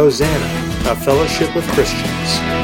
Hosanna, a fellowship with Christians.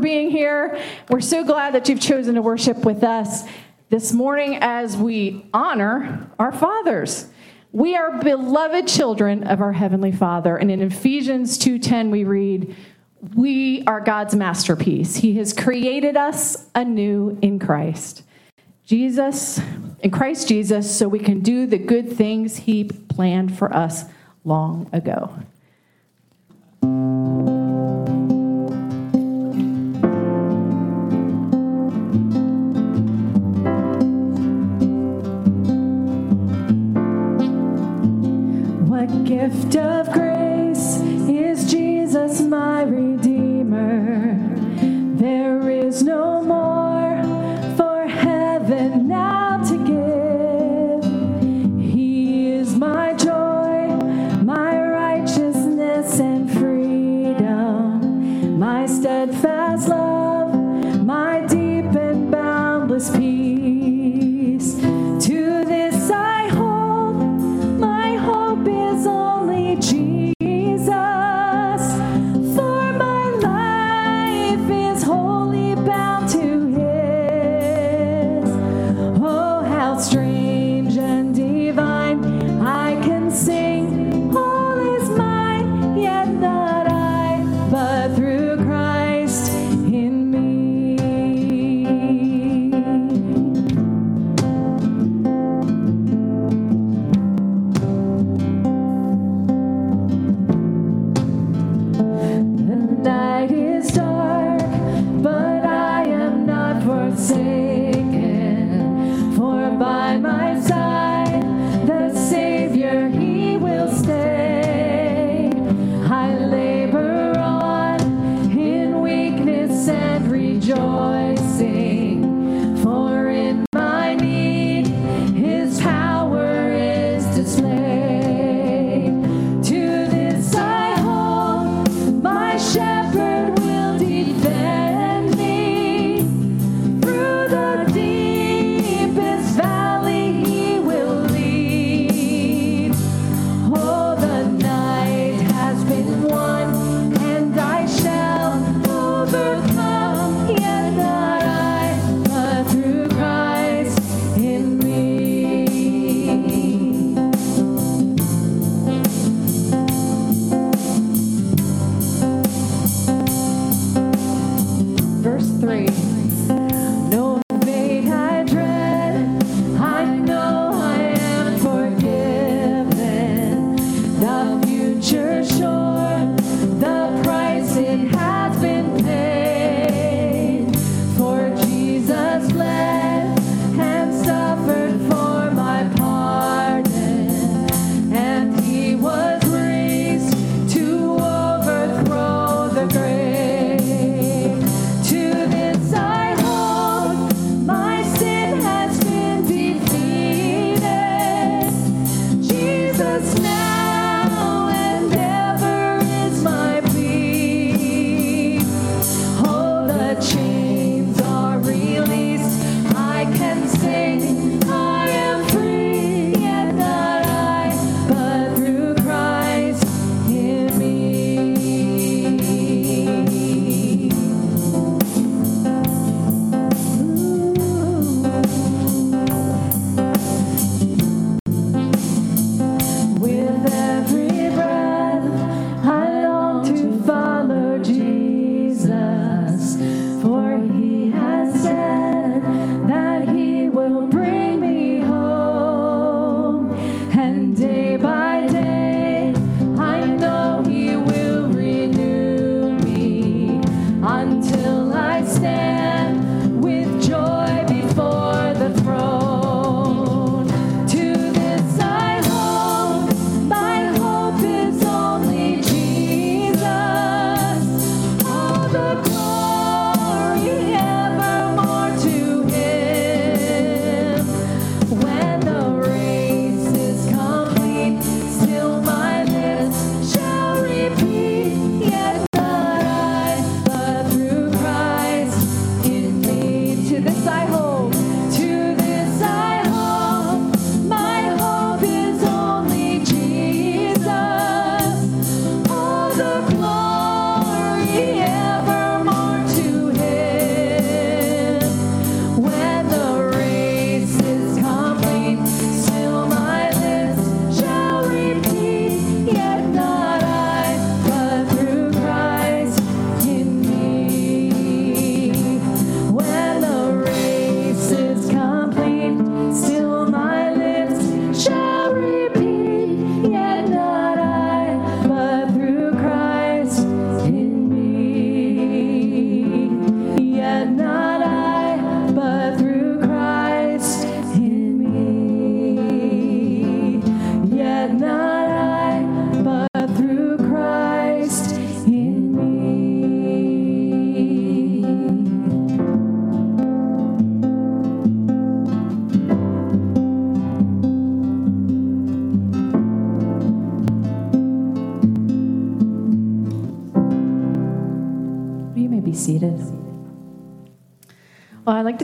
Being here. We're so glad that you've chosen to worship with us this morning as we honor our fathers. We are beloved children of our heavenly Father. And in Ephesians 2:10 we read, "We are God's masterpiece. He has created us anew in Christ." Jesus, in Christ Jesus, so we can do the good things he planned for us long ago. Gift of grace is Jesus, my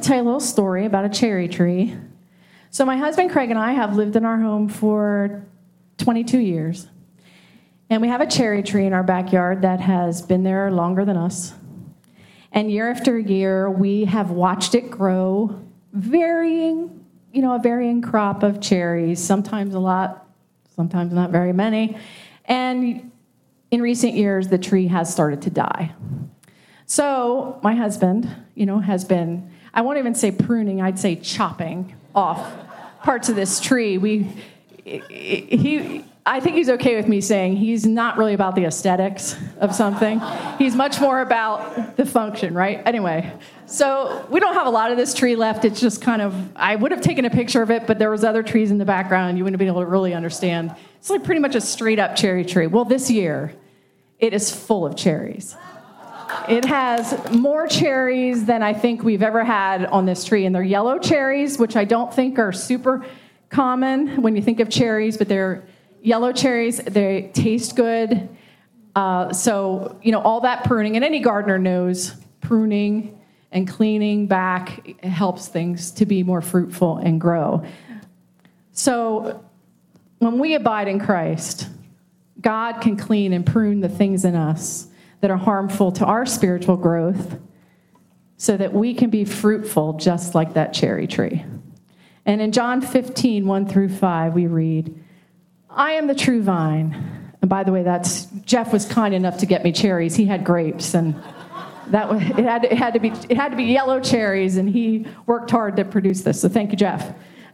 tell you a little story about a cherry tree. So, my husband Craig and I have lived in our home for 22 years. And we have a cherry tree in our backyard that has been there longer than us. And year after year, we have watched it grow, varying, you know, a varying crop of cherries, sometimes a lot, sometimes not very many. And in recent years, the tree has started to die. So my husband, you know, has been, I won't even say pruning, I'd say chopping off parts of this tree. We, he, I think he's okay with me saying he's not really about the aesthetics of something. He's much more about the function, right? Anyway, so we don't have a lot of this tree left. It's just kind of, I would have taken a picture of it, but there was other trees in the background you wouldn't have been able to really understand. It's like pretty much a straight up cherry tree. Well, this year, it is full of cherries. It has more cherries than I think we've ever had on this tree. And they're yellow cherries, which I don't think are super common when you think of cherries, but they're yellow cherries. They taste good. Uh, so, you know, all that pruning, and any gardener knows pruning and cleaning back helps things to be more fruitful and grow. So, when we abide in Christ, God can clean and prune the things in us that are harmful to our spiritual growth so that we can be fruitful just like that cherry tree. And in John 15, 1 through 5, we read, I am the true vine. And by the way, that's Jeff was kind enough to get me cherries. He had grapes, and that was, it had, it had to be it had to be yellow cherries, and he worked hard to produce this. So thank you, Jeff.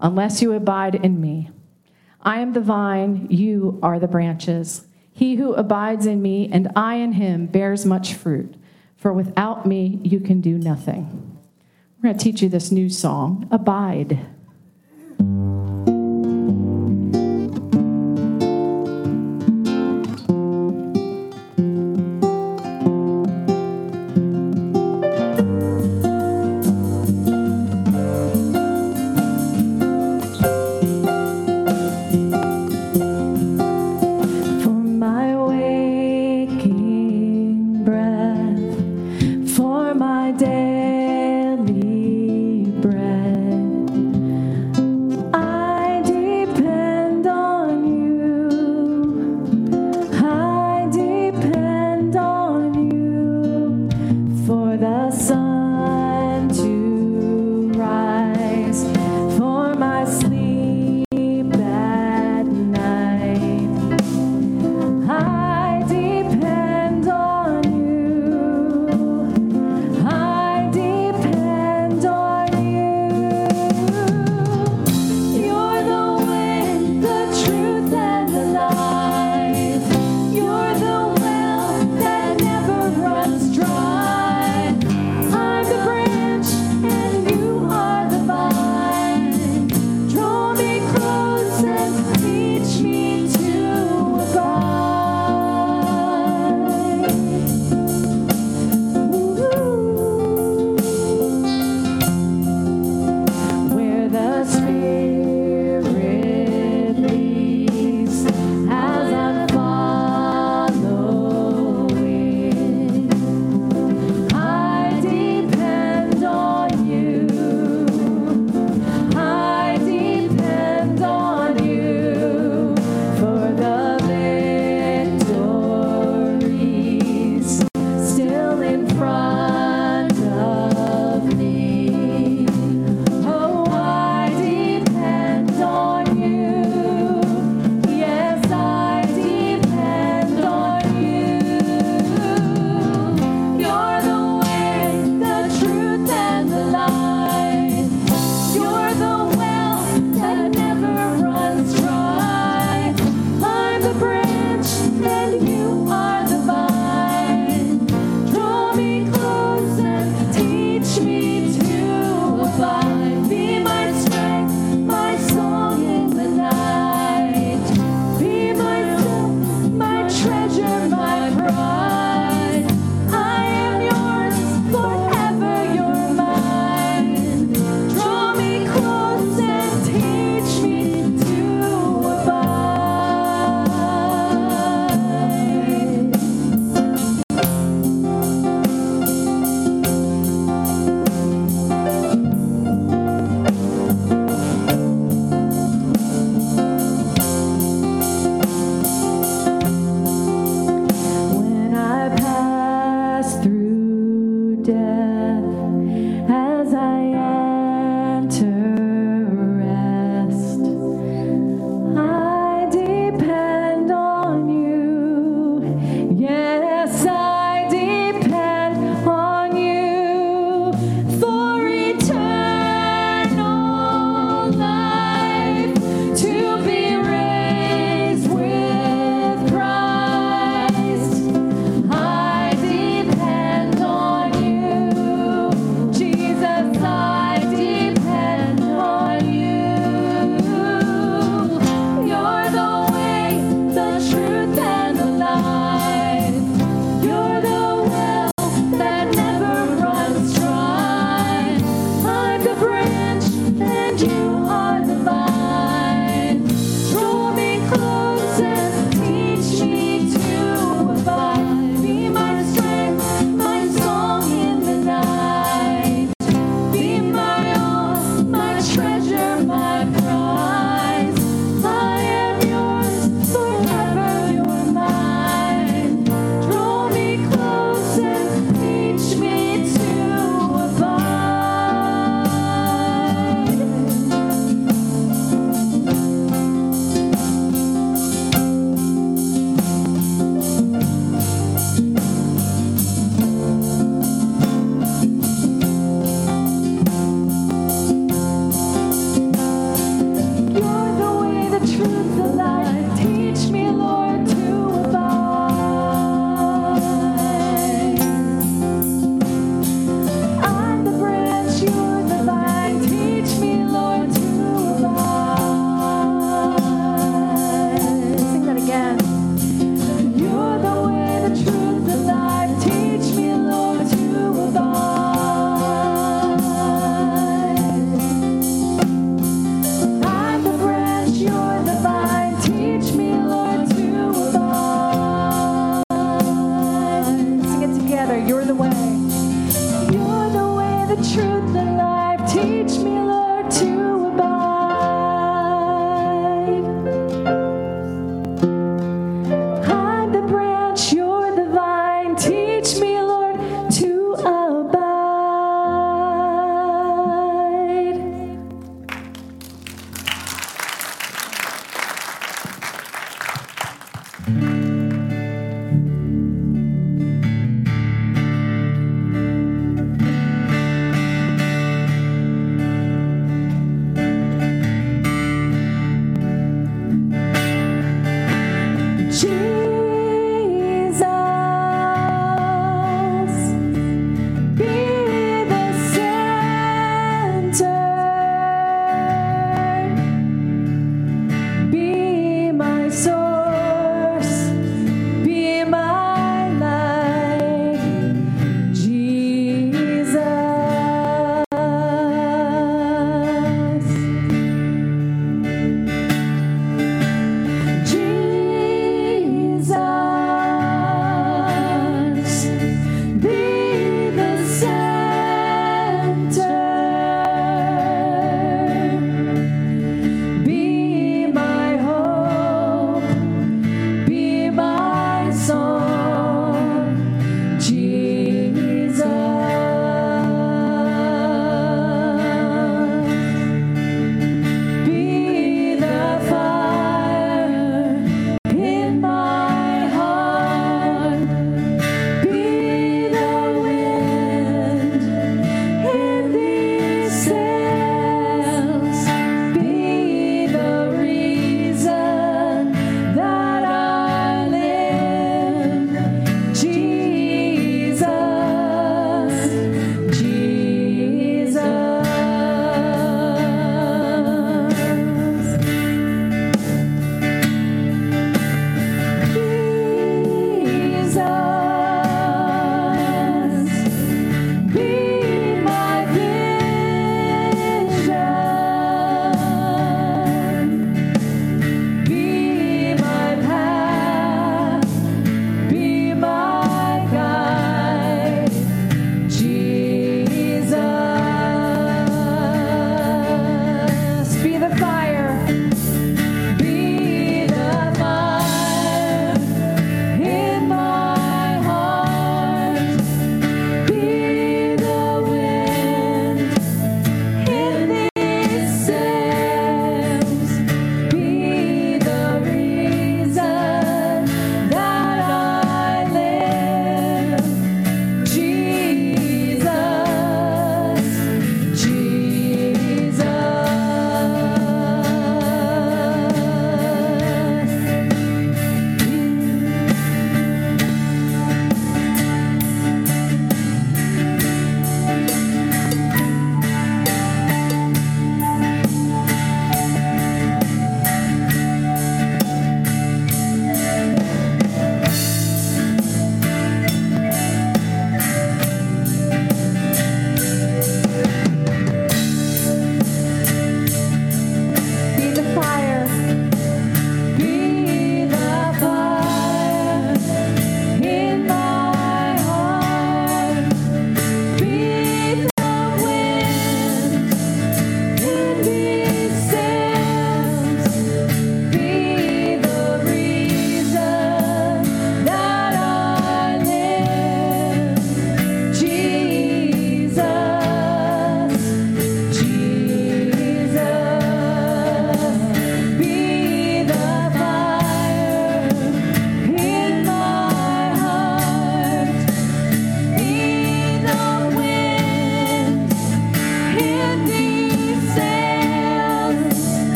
unless you abide in me. I am the vine, you are the branches. He who abides in me and I in him bears much fruit, for without me you can do nothing. We're going to teach you this new song, Abide.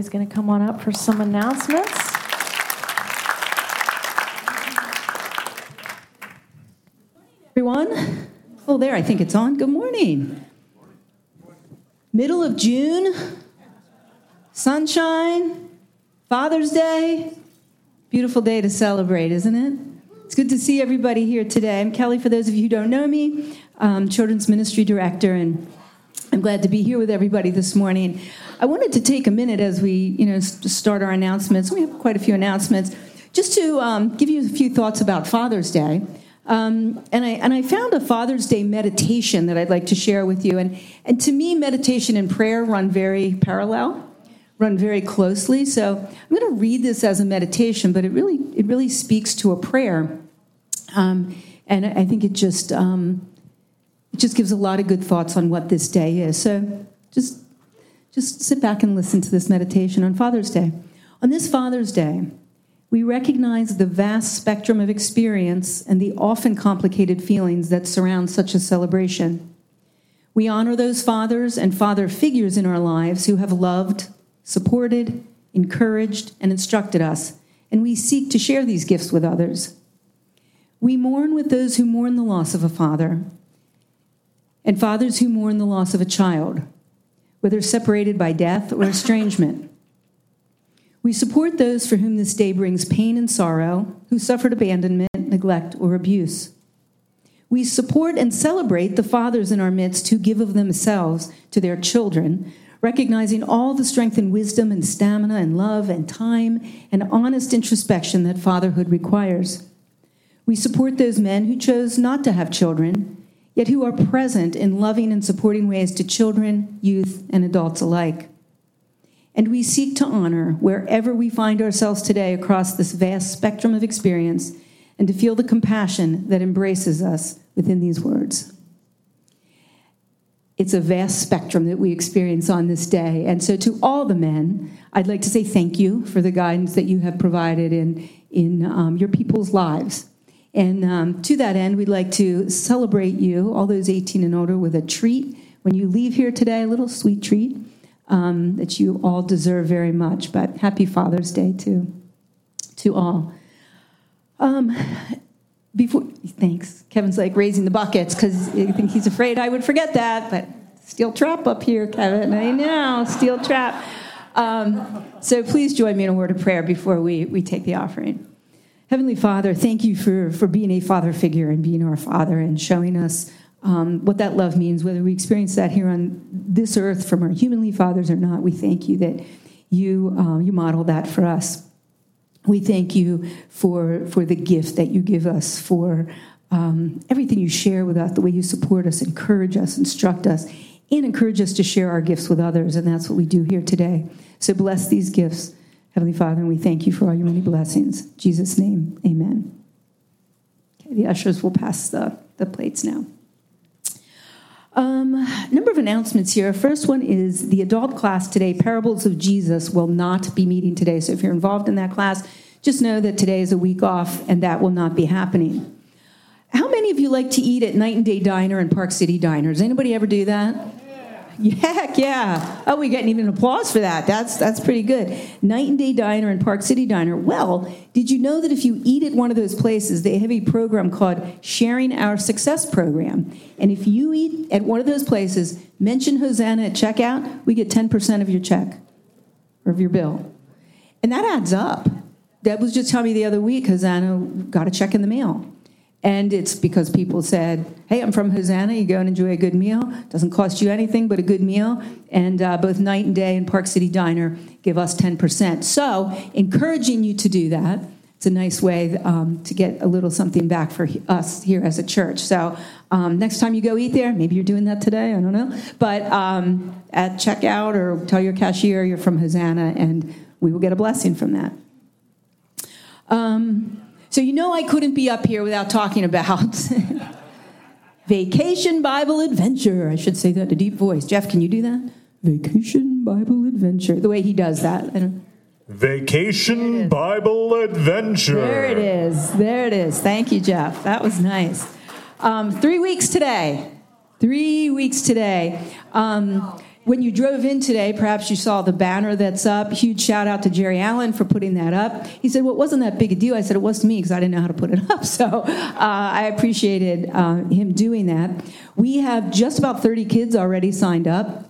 Kelly's going to come on up for some announcements. Everyone? Oh, there, I think it's on. Good morning. Middle of June, sunshine, Father's Day. Beautiful day to celebrate, isn't it? It's good to see everybody here today. I'm Kelly, for those of you who don't know me, um, Children's Ministry Director, and I'm glad to be here with everybody this morning. I wanted to take a minute as we, you know, start our announcements. We have quite a few announcements, just to um, give you a few thoughts about Father's Day. Um, and I and I found a Father's Day meditation that I'd like to share with you. And and to me, meditation and prayer run very parallel, run very closely. So I'm going to read this as a meditation, but it really it really speaks to a prayer. Um, and I think it just um, it just gives a lot of good thoughts on what this day is. So just just sit back and listen to this meditation on Father's Day. On this Father's Day, we recognize the vast spectrum of experience and the often complicated feelings that surround such a celebration. We honor those fathers and father figures in our lives who have loved, supported, encouraged, and instructed us, and we seek to share these gifts with others. We mourn with those who mourn the loss of a father, and fathers who mourn the loss of a child, whether separated by death or estrangement. We support those for whom this day brings pain and sorrow, who suffered abandonment, neglect, or abuse. We support and celebrate the fathers in our midst who give of themselves to their children, recognizing all the strength and wisdom and stamina and love and time and honest introspection that fatherhood requires. We support those men who chose not to have children yet who are present in loving and supporting ways to children, youth, and adults alike. And we seek to honor wherever we find ourselves today across this vast spectrum of experience and to feel the compassion that embraces us within these words. It's a vast spectrum that we experience on this day. And so, to all the men, I'd like to say thank you for the guidance that you have provided in, in um, your people's lives. And um, to that end, we'd like to celebrate you, all those 18 and older, with a treat. When you leave here today, a little sweet treat um, that you all deserve very much. But happy Father's Day to, to all. Um, before, thanks. Kevin's like raising the buckets because I think he's afraid I would forget that. But steel trap up here, Kevin. I know, steel trap. Um, so please join me in a word of prayer before we, we take the offering. Heavenly Father, thank you for, for being a father figure and being our father and showing us um, what that love means, whether we experience that here on this earth from our humanly fathers or not. We thank you that you, um, you model that for us. We thank you for, for the gift that you give us, for um, everything you share with us, the way you support us, encourage us, instruct us, and encourage us to share our gifts with others. And that's what we do here today. So bless these gifts. Heavenly Father, and we thank you for all your many blessings. In Jesus' name, amen. Okay, the ushers will pass the, the plates now. Um, number of announcements here. First one is the adult class today, Parables of Jesus, will not be meeting today. So if you're involved in that class, just know that today is a week off and that will not be happening. How many of you like to eat at Night and Day Diner and Park City Diner? Does Anybody ever do that? Heck yeah. Oh, we getting even applause for that. That's that's pretty good. Night and Day Diner and Park City Diner. Well, did you know that if you eat at one of those places, they have a program called Sharing Our Success Program. And if you eat at one of those places, mention Hosanna at checkout, we get 10% of your check or of your bill. And that adds up. Deb was just telling me the other week, Hosanna got a check in the mail. And it's because people said, hey, I'm from Hosanna. You go and enjoy a good meal. Doesn't cost you anything but a good meal. And uh, both Night and Day and Park City Diner give us 10%. So, encouraging you to do that. It's a nice way um, to get a little something back for us here as a church. So, um, next time you go eat there, maybe you're doing that today, I don't know. But um, at checkout or tell your cashier you're from Hosanna, and we will get a blessing from that. Um, so, you know, I couldn't be up here without talking about Vacation Bible Adventure. I should say that in a deep voice. Jeff, can you do that? Vacation Bible Adventure. The way he does that. Vacation Bible Adventure. There it is. There it is. Thank you, Jeff. That was nice. Um, three weeks today. Three weeks today. Um, when you drove in today, perhaps you saw the banner that's up. Huge shout out to Jerry Allen for putting that up. He said, Well, it wasn't that big a deal. I said, It was to me because I didn't know how to put it up. So uh, I appreciated uh, him doing that. We have just about 30 kids already signed up.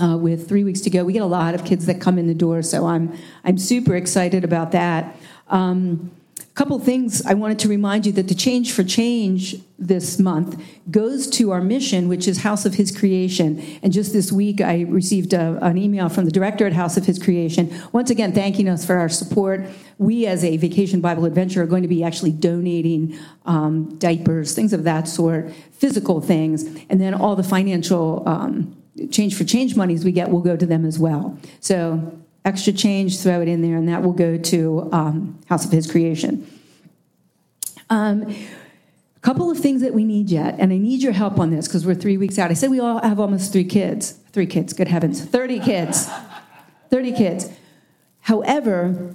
Uh, with three weeks to go, we get a lot of kids that come in the door, so I'm I'm super excited about that. Um, couple things I wanted to remind you that the Change for Change this month goes to our mission, which is House of His Creation. And just this week, I received a, an email from the director at House of His Creation, once again thanking us for our support. We, as a Vacation Bible Adventure, are going to be actually donating um, diapers, things of that sort, physical things, and then all the financial um, Change for Change monies we get will go to them as well. So extra change, throw it in there, and that will go to um, House of His Creation. Um, a couple of things that we need yet, and I need your help on this because we're three weeks out. I said we all have almost three kids. Three kids, good heavens. 30 kids. 30 kids. However,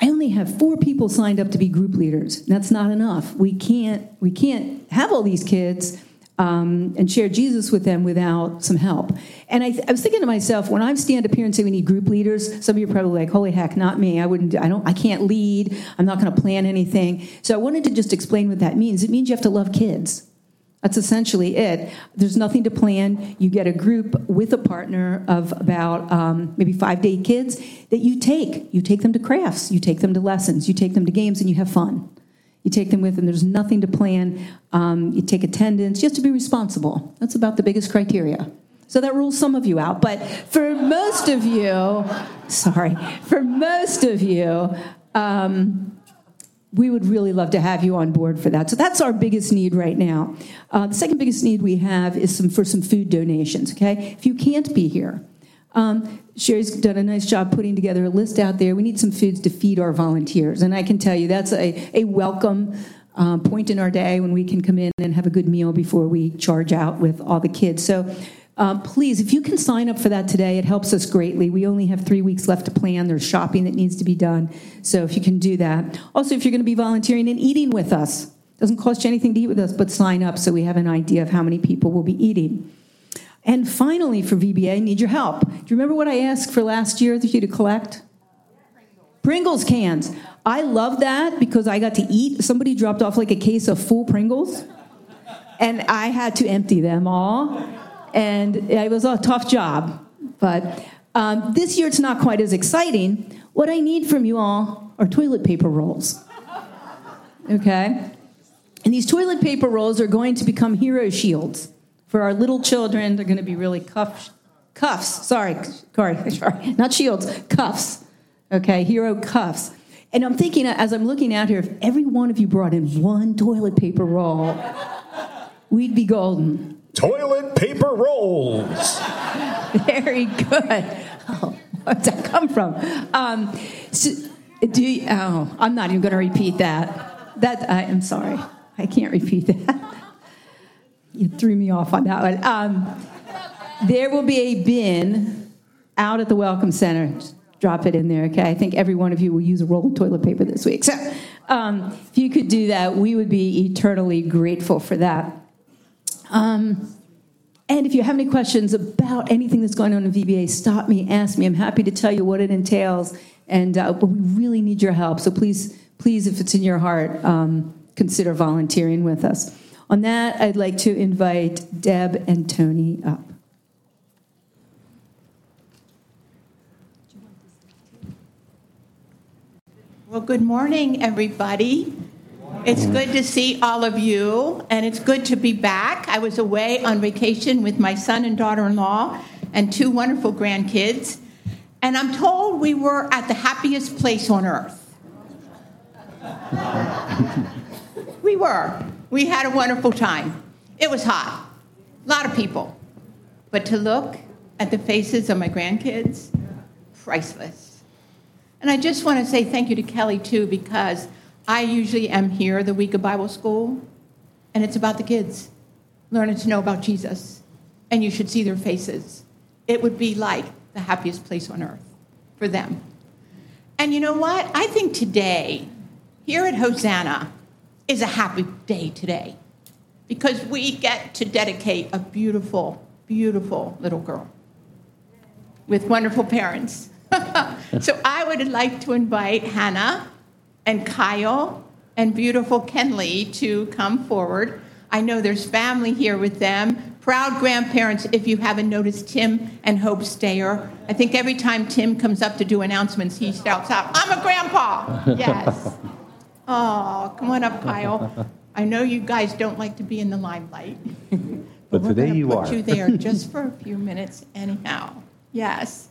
I only have four people signed up to be group leaders. That's not enough. We can't, we can't have all these kids um, and share Jesus with them without some help. And I, I, was thinking to myself, when I stand up here and say we need group leaders, some of you are probably like, "Holy heck, not me! I wouldn't. I don't. I can't lead. I'm not going to plan anything." So I wanted to just explain what that means. It means you have to love kids. That's essentially it. There's nothing to plan. You get a group with a partner of about um, maybe five to eight kids that you take. You take them to crafts. You take them to lessons. You take them to games, and you have fun. You take them with, and there's nothing to plan. Um, you take attendance. You have to be responsible. That's about the biggest criteria. So that rules some of you out. But for most of you, sorry, for most of you, um, we would really love to have you on board for that. So that's our biggest need right now. Uh, the second biggest need we have is some for some food donations. Okay, if you can't be here, um, Sherry's done a nice job putting together a list out there. We need some foods to feed our volunteers. And I can tell you that's a, a welcome uh, point in our day when we can come in and have a good meal before we charge out with all the kids. So um, please, if you can sign up for that today, it helps us greatly. We only have three weeks left to plan. There's shopping that needs to be done. So if you can do that. Also, if you're going to be volunteering and eating with us, doesn't cost you anything to eat with us, but sign up so we have an idea of how many people will be eating. And finally, for VBS, I need your help. Do you remember what I asked for last year for you to collect? Pringles cans. I love that because I got to eat. Somebody dropped off like a case of full Pringles, and I had to empty them all. And it was a tough job. But um, this year it's not quite as exciting. What I need from you all are toilet paper rolls. Okay? And these toilet paper rolls are going to become hero shields. For our little children, they're going to be really cuffs. Cuffs, sorry, sorry, sorry, not shields, cuffs. Okay, hero cuffs. And I'm thinking, as I'm looking out here, if every one of you brought in one toilet paper roll, we'd be golden. Toilet paper rolls. Very good. Oh, where'd that come from? Um, so, do you, oh, I'm not even going to repeat that. That I am sorry, I can't repeat that you threw me off on that one. Um, there will be a bin out at the Welcome Center. Just drop it in there, okay? I think every one of you will use a roll of toilet paper this week. So um, if you could do that, we would be eternally grateful for that. Um, and if you have any questions about anything that's going on in VBS, stop me, ask me. I'm happy to tell you what it entails. And uh, but we really need your help. So please, please, if it's in your heart, um, consider volunteering with us. On that, I'd like to invite Deb and Tony up. Well, good morning, everybody. It's good to see all of you, and it's good to be back. I was away on vacation with my son and daughter in law and two wonderful grandkids, and I'm told we were at the happiest place on earth. we were. We had a wonderful time. It was hot, a lot of people. But to look at the faces of my grandkids, priceless. And I just want to say thank you to Kelly, too, because I usually am here the week of Bible school, and it's about the kids learning to know about Jesus. And you should see their faces. It would be like the happiest place on earth for them. And you know what? I think today, here at Hosanna, is a happy day today because we get to dedicate a beautiful, beautiful little girl. with wonderful parents. so I would like to invite Hannah and Kyle and beautiful Kenley to come forward. I know there's family here with them. Proud grandparents, if you haven't noticed, Tim and Hope Stayer. I think every time Tim comes up to do announcements, he shouts out, I'm a grandpa. Yes. Oh, come on up, Kyle. I know you guys don't like to be in the limelight. But we're today gonna you put are. you there just for a few minutes, anyhow. Yes.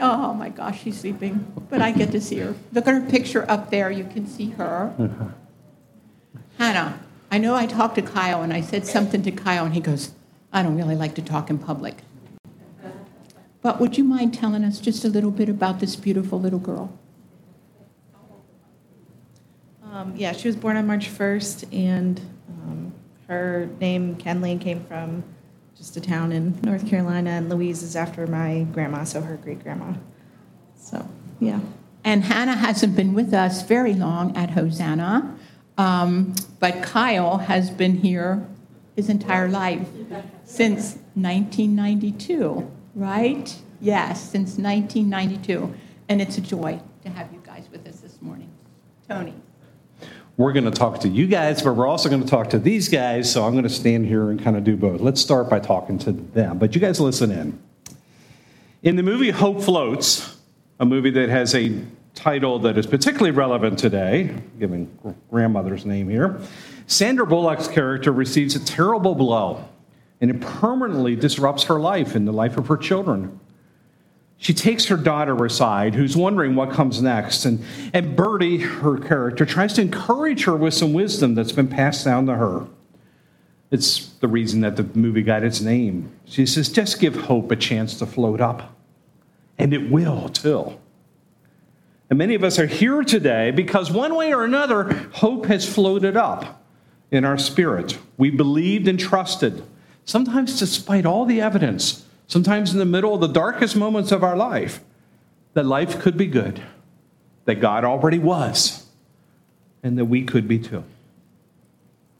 Oh my gosh, she's sleeping, but I get to see her. Look at her picture up there. You can see her. Uh-huh. Hannah, I know I talked to Kyle and I said something to Kyle, and he goes, I don't really like to talk in public. But would you mind telling us just a little bit about this beautiful little girl? Um, yeah, she was born on March 1st, and um, her name, Kenley, came from just a town in North Carolina, and Louise is after my grandma, so her great grandma. So, yeah. And Hannah hasn't been with us very long at Hosanna, um, but Kyle has been here his entire life since 1992, right? Yes, since 1992. And it's a joy to have you guys with us this morning. Tony. We're going to talk to you guys, but we're also going to talk to these guys. So I'm going to stand here and kind of do both. Let's start by talking to them, but you guys listen in. In the movie Hope Floats, a movie that has a title that is particularly relevant today, given grandmother's name here, Sandra Bullock's character receives a terrible blow, and it permanently disrupts her life and the life of her children. She takes her daughter aside, who's wondering what comes next. And, and Birdee, her character, tries to encourage her with some wisdom that's been passed down to her. It's the reason that the movie got its name. She says, just give hope a chance to float up. And it will, too. And many of us are here today because one way or another, hope has floated up in our spirit. We believed and trusted, sometimes despite all the evidence sometimes in the middle of the darkest moments of our life, that life could be good, that God already was, and that we could be too.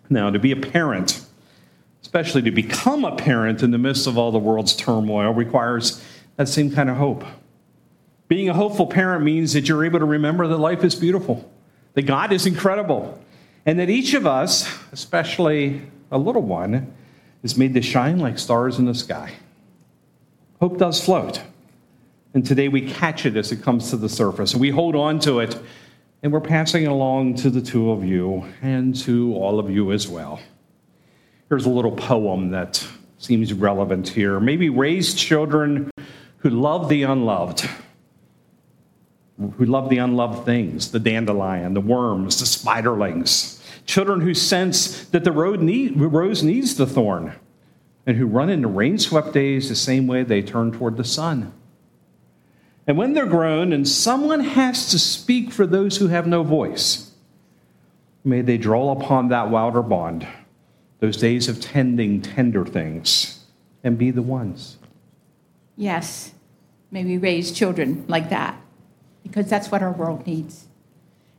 Now, to be a parent, especially to become a parent in the midst of all the world's turmoil, requires that same kind of hope. Being a hopeful parent means that you're able to remember that life is beautiful, that God is incredible, and that each of us, especially a little one, is made to shine like stars in the sky. Hope does float. And today we catch it as it comes to the surface. We hold on to it, and we're passing it along to the two of you and to all of you as well. Here's a little poem that seems relevant here. Maybe raise children who love the unloved, who love the unloved things, the dandelion, the worms, the spiderlings. Children who sense that the road need, rose needs the thorn and who run into rain swept days the same way they turn toward the sun. And when they're grown and someone has to speak for those who have no voice, may they draw upon that wilder bond, those days of tending tender things, and be the ones. Yes, may we raise children like that because that's what our world needs.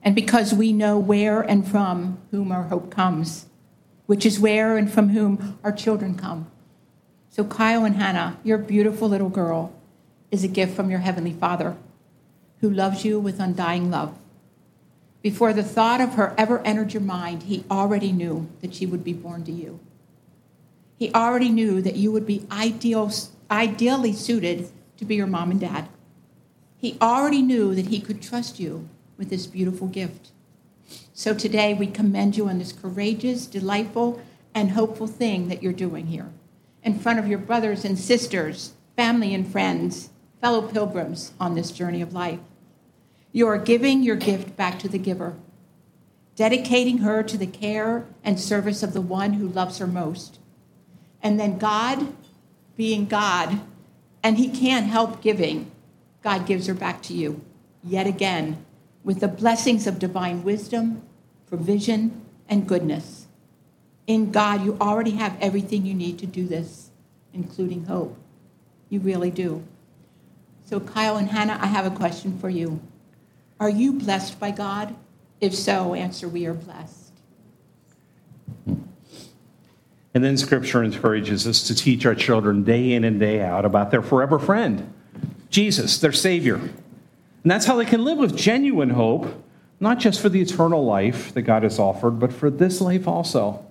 And because we know where and from whom our hope comes, which is where and from whom our children come. So, Kyle and Hannah, your beautiful little girl, is a gift from your Heavenly Father who loves you with undying love. Before the thought of her ever entered your mind, he already knew that she would be born to you. He already knew that you would be ideal, ideally suited to be your mom and dad. He already knew that he could trust you with this beautiful gift. So today we commend you on this courageous, delightful, and hopeful thing that you're doing here in front of your brothers and sisters, family and friends, fellow pilgrims on this journey of life. You are giving your gift back to the giver, dedicating her to the care and service of the one who loves her most. And then God, being God, and He can't help giving, God gives her back to you yet again with the blessings of divine wisdom, provision, and goodness. In God, you already have everything you need to do this, including hope. You really do. So, Kyle and Hannah, I have a question for you. Are you blessed by God? If so, answer, we are blessed. And then scripture encourages us to teach our children day in and day out about their forever friend, Jesus, their Savior. And that's how they can live with genuine hope, not just for the eternal life that God has offered, but for this life also.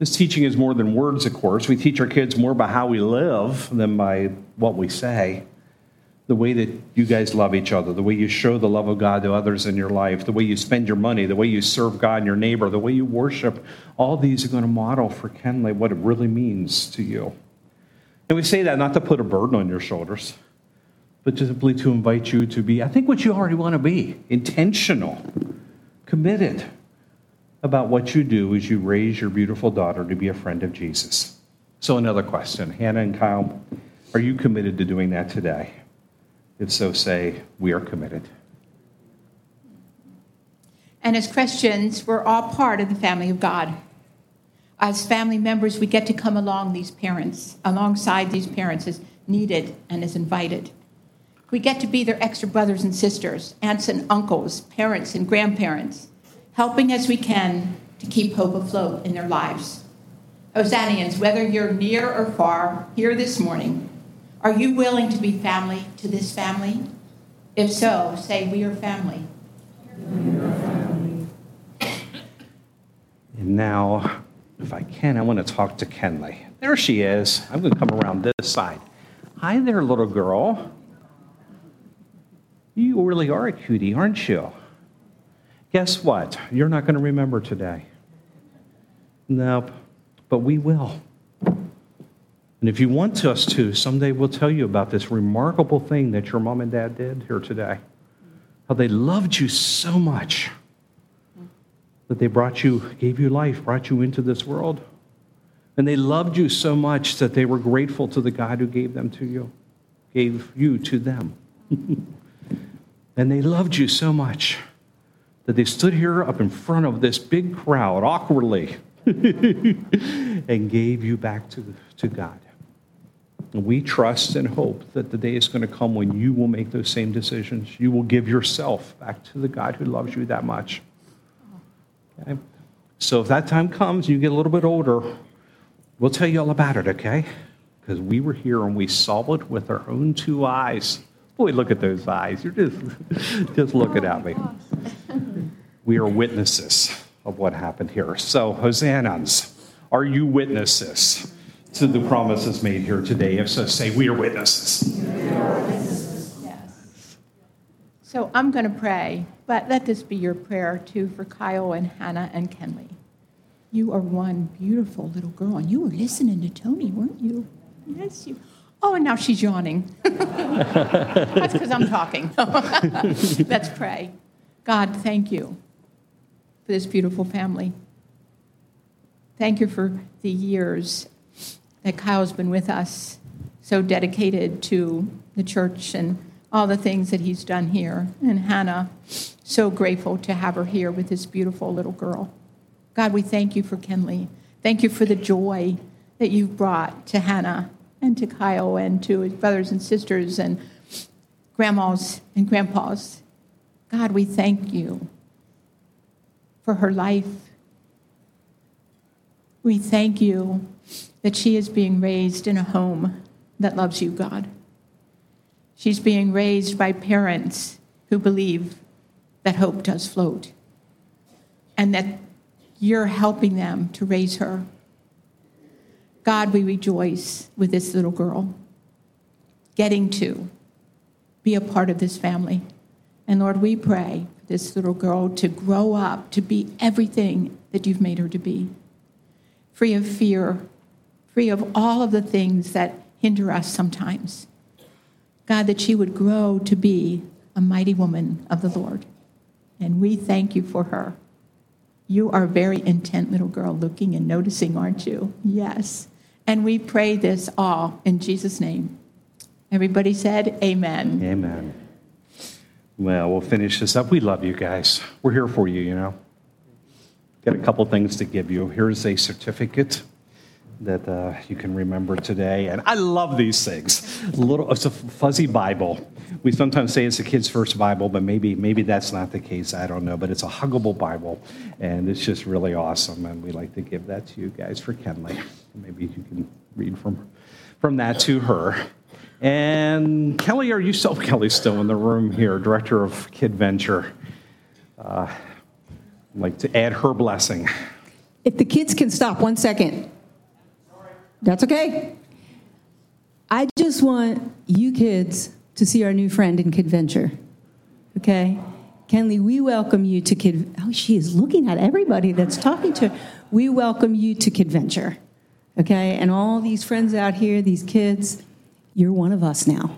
This teaching is more than words, of course. We teach our kids more by how we live than by what we say. The way that you guys love each other, the way you show the love of God to others in your life, the way you spend your money, the way you serve God and your neighbor, the way you worship, all these are going to model for Kenley what it really means to you. And we say that not to put a burden on your shoulders, but simply to invite you to be, I think, what you already want to be intentional, committed about what you do as you raise your beautiful daughter to be a friend of Jesus. So, another question Hannah and Kyle, are you committed to doing that today? If so, say, we are committed. And as Christians, we're all part of the family of God. As family members, we get to come along these parents, alongside these parents as needed and as invited. We get to be their extra brothers and sisters, aunts and uncles, parents and grandparents, helping as we can to keep hope afloat in their lives. Hosannians, whether you're near or far, here this morning, are you willing to be family to this family? If so, say, We are family. And now, if I can, I want to talk to Kenley. There she is. I'm going to come around this side. Hi there, little girl. You really are a cutie, aren't you? Guess what? You're not going to remember today. Nope, but we will. And if you want us to, someday we'll tell you about this remarkable thing that your mom and dad did here today. How they loved you so much that they brought you, gave you life, brought you into this world. And they loved you so much that they were grateful to the God who gave them to you, gave you to them. and they loved you so much that they stood here up in front of this big crowd awkwardly and gave you back to, to God. And we trust and hope that the day is going to come when you will make those same decisions. You will give yourself back to the God who loves you that much. Okay? So if that time comes, you get a little bit older, we'll tell you all about it, okay? Because we were here and we saw it with our own two eyes. Boy, look at those eyes. You're just, just looking at me. Oh We are witnesses of what happened here. So, Hosannas, are you witnesses to the promises made here today? If so, say, We are witnesses. Yes. So I'm going to pray, but let this be your prayer too for Kyle and Hannah and Kenley. You are one beautiful little girl, and you were listening to Tony, weren't you? Yes, you. Oh, and now she's yawning. That's because I'm talking. Let's pray. God, thank you for this beautiful family. Thank you for the years that Kyle's been with us, so dedicated to the church and all the things that he's done here. And Hannah, so grateful to have her here with this beautiful little girl. God, we thank you for Kenley. Thank you for the joy that you've brought to Hannah and to Kyle and to his brothers and sisters and grandmas and grandpas. God, we thank you for her life. We thank you that she is being raised in a home that loves you, God. She's being raised by parents who believe that hope does float and that you're helping them to raise her. God, we rejoice with this little girl getting to be a part of this family. And Lord, we pray this little girl to grow up to be everything that you've made her to be free of fear, free of all of the things that hinder us sometimes. God, that she would grow to be a mighty woman of the Lord. And we thank you for her. You are a very intent little girl looking and noticing, aren't you? Yes. And we pray this all in Jesus' name. Everybody said, Amen. Amen. Well, we'll finish this up. We love you guys. We're here for you, you know. Got a couple things to give you. Here's a certificate that uh, you can remember today. And I love these things. A little, it's a fuzzy Bible. We sometimes say it's a kid's first Bible, but maybe maybe that's not the case. I don't know. But it's a huggable Bible, and it's just really awesome. And we like to give that to you guys for Kenley. Maybe you can read from from that to her. And Kelly, are you still, Kelly's still in the room here, director of Kid Venture. Uh, I'd like to add her blessing. If the kids can stop one second, that's okay. I just want you kids to see our new friend in Kid Venture. Okay? Kenley, we welcome you to Kid. Oh, she is looking at everybody that's talking to her. We welcome you to Kid Venture. Okay? And all these friends out here, these kids, you're one of us now.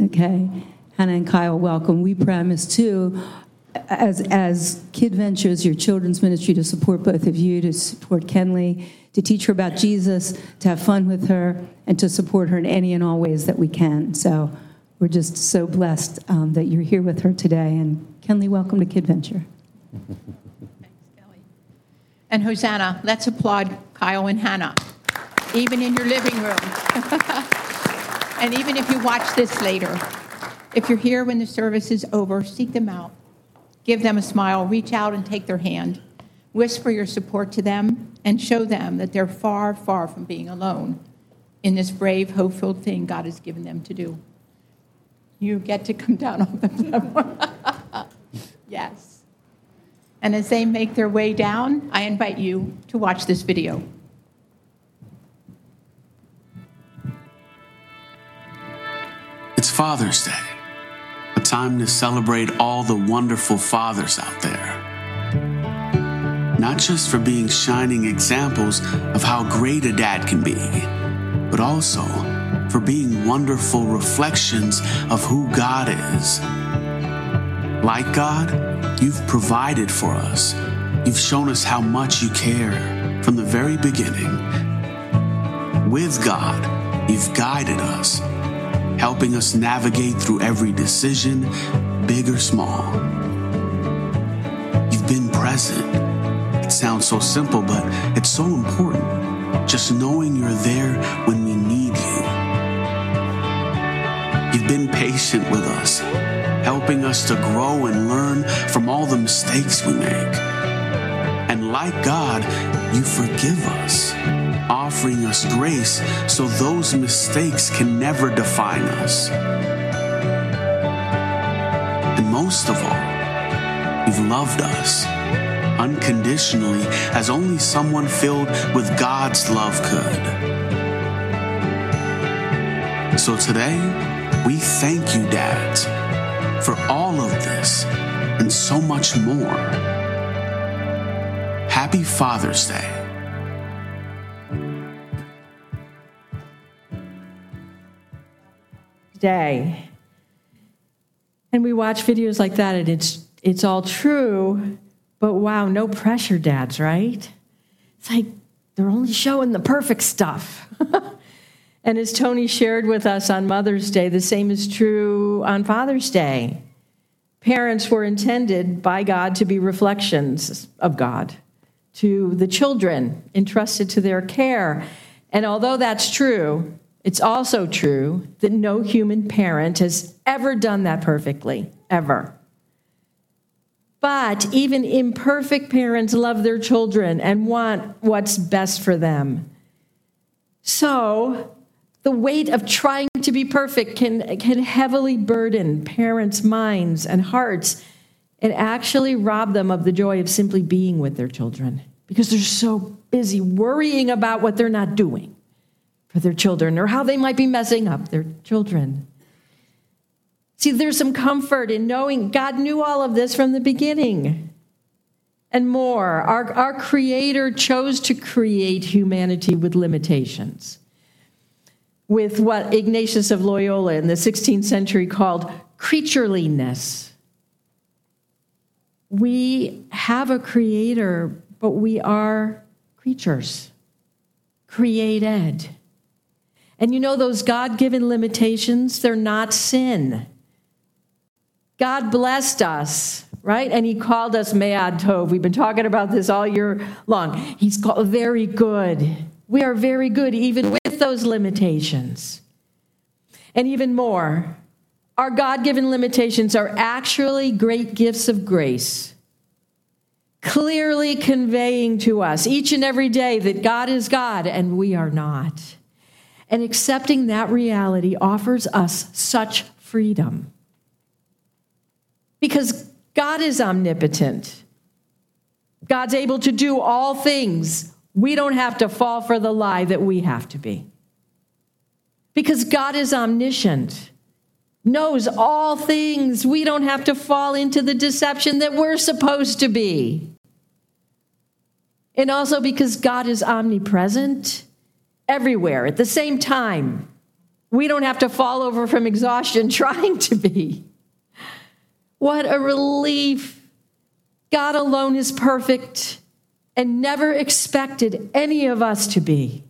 Okay? Hannah and Kyle, welcome. We promise too, as as Kid Ventures, your children's ministry, to support both of you, to support Kenley, to teach her about Jesus, to have fun with her, and to support her in any and all ways that we can. So we're just so blessed um, that you're here with her today. And Kenley, welcome to Kid Venture. And Hosanna, let's applaud Kyle and Hannah, even in your living room. and even if you watch this later, if you're here when the service is over, seek them out. Give them a smile, reach out and take their hand. Whisper your support to them and show them that they're far, far from being alone in this brave, hope filled thing God has given them to do. You get to come down off the platform. yes. And as they make their way down, I invite you to watch this video. Father's Day, a time to celebrate all the wonderful fathers out there. Not just for being shining examples of how great a dad can be, but also for being wonderful reflections of who God is. Like God, you've provided for us. You've shown us how much you care from the very beginning. With God, you've guided us, helping us navigate through every decision, big or small. You've been present. It sounds so simple, but it's so important. Just knowing you're there when we need you. You've been patient with us, helping us to grow and learn from all the mistakes we make. And like God, you forgive us, offering us grace so those mistakes can never define us. And most of all, you've loved us unconditionally as only someone filled with God's love could. So today, we thank you, dads, for all of this and so much more. Happy Father's Day. Day. And we watch videos like that, and it's it's all true, but wow, no pressure, dads, right? It's like they're only showing the perfect stuff. and as Tony shared with us on Mother's Day, the same is true on Father's Day. Parents were intended by God to be reflections of God to the children entrusted to their care. And although that's true, it's also true that no human parent has ever done that perfectly, ever. But even imperfect parents love their children and want what's best for them. So, the weight of trying to be perfect can, can heavily burden parents' minds and hearts and actually rob them of the joy of simply being with their children because they're so busy worrying about what they're not doing for their children or how they might be messing up their children. See, there's some comfort in knowing God knew all of this from the beginning and more. Our, our Creator chose to create humanity with limitations, with what Ignatius of Loyola in the 16th century called creatureliness. We have a Creator, but we are creatures, created. And you know, those God given limitations, they're not sin. God blessed us, right? And He called us Me'ad Tov. We've been talking about this all year long. He's called very good. We are very good, even with those limitations. And even more, our God given limitations are actually great gifts of grace, clearly conveying to us each and every day that God is God and we are not. And accepting that reality offers us such freedom. Because God is omnipotent, God's able to do all things. We don't have to fall for the lie that we have to be. Because God is omniscient, knows all things. We don't have to fall into the deception that we're supposed to be. And also because God is omnipresent everywhere at the same time. We don't have to fall over from exhaustion trying to be. What a relief. God alone is perfect and never expected any of us to be.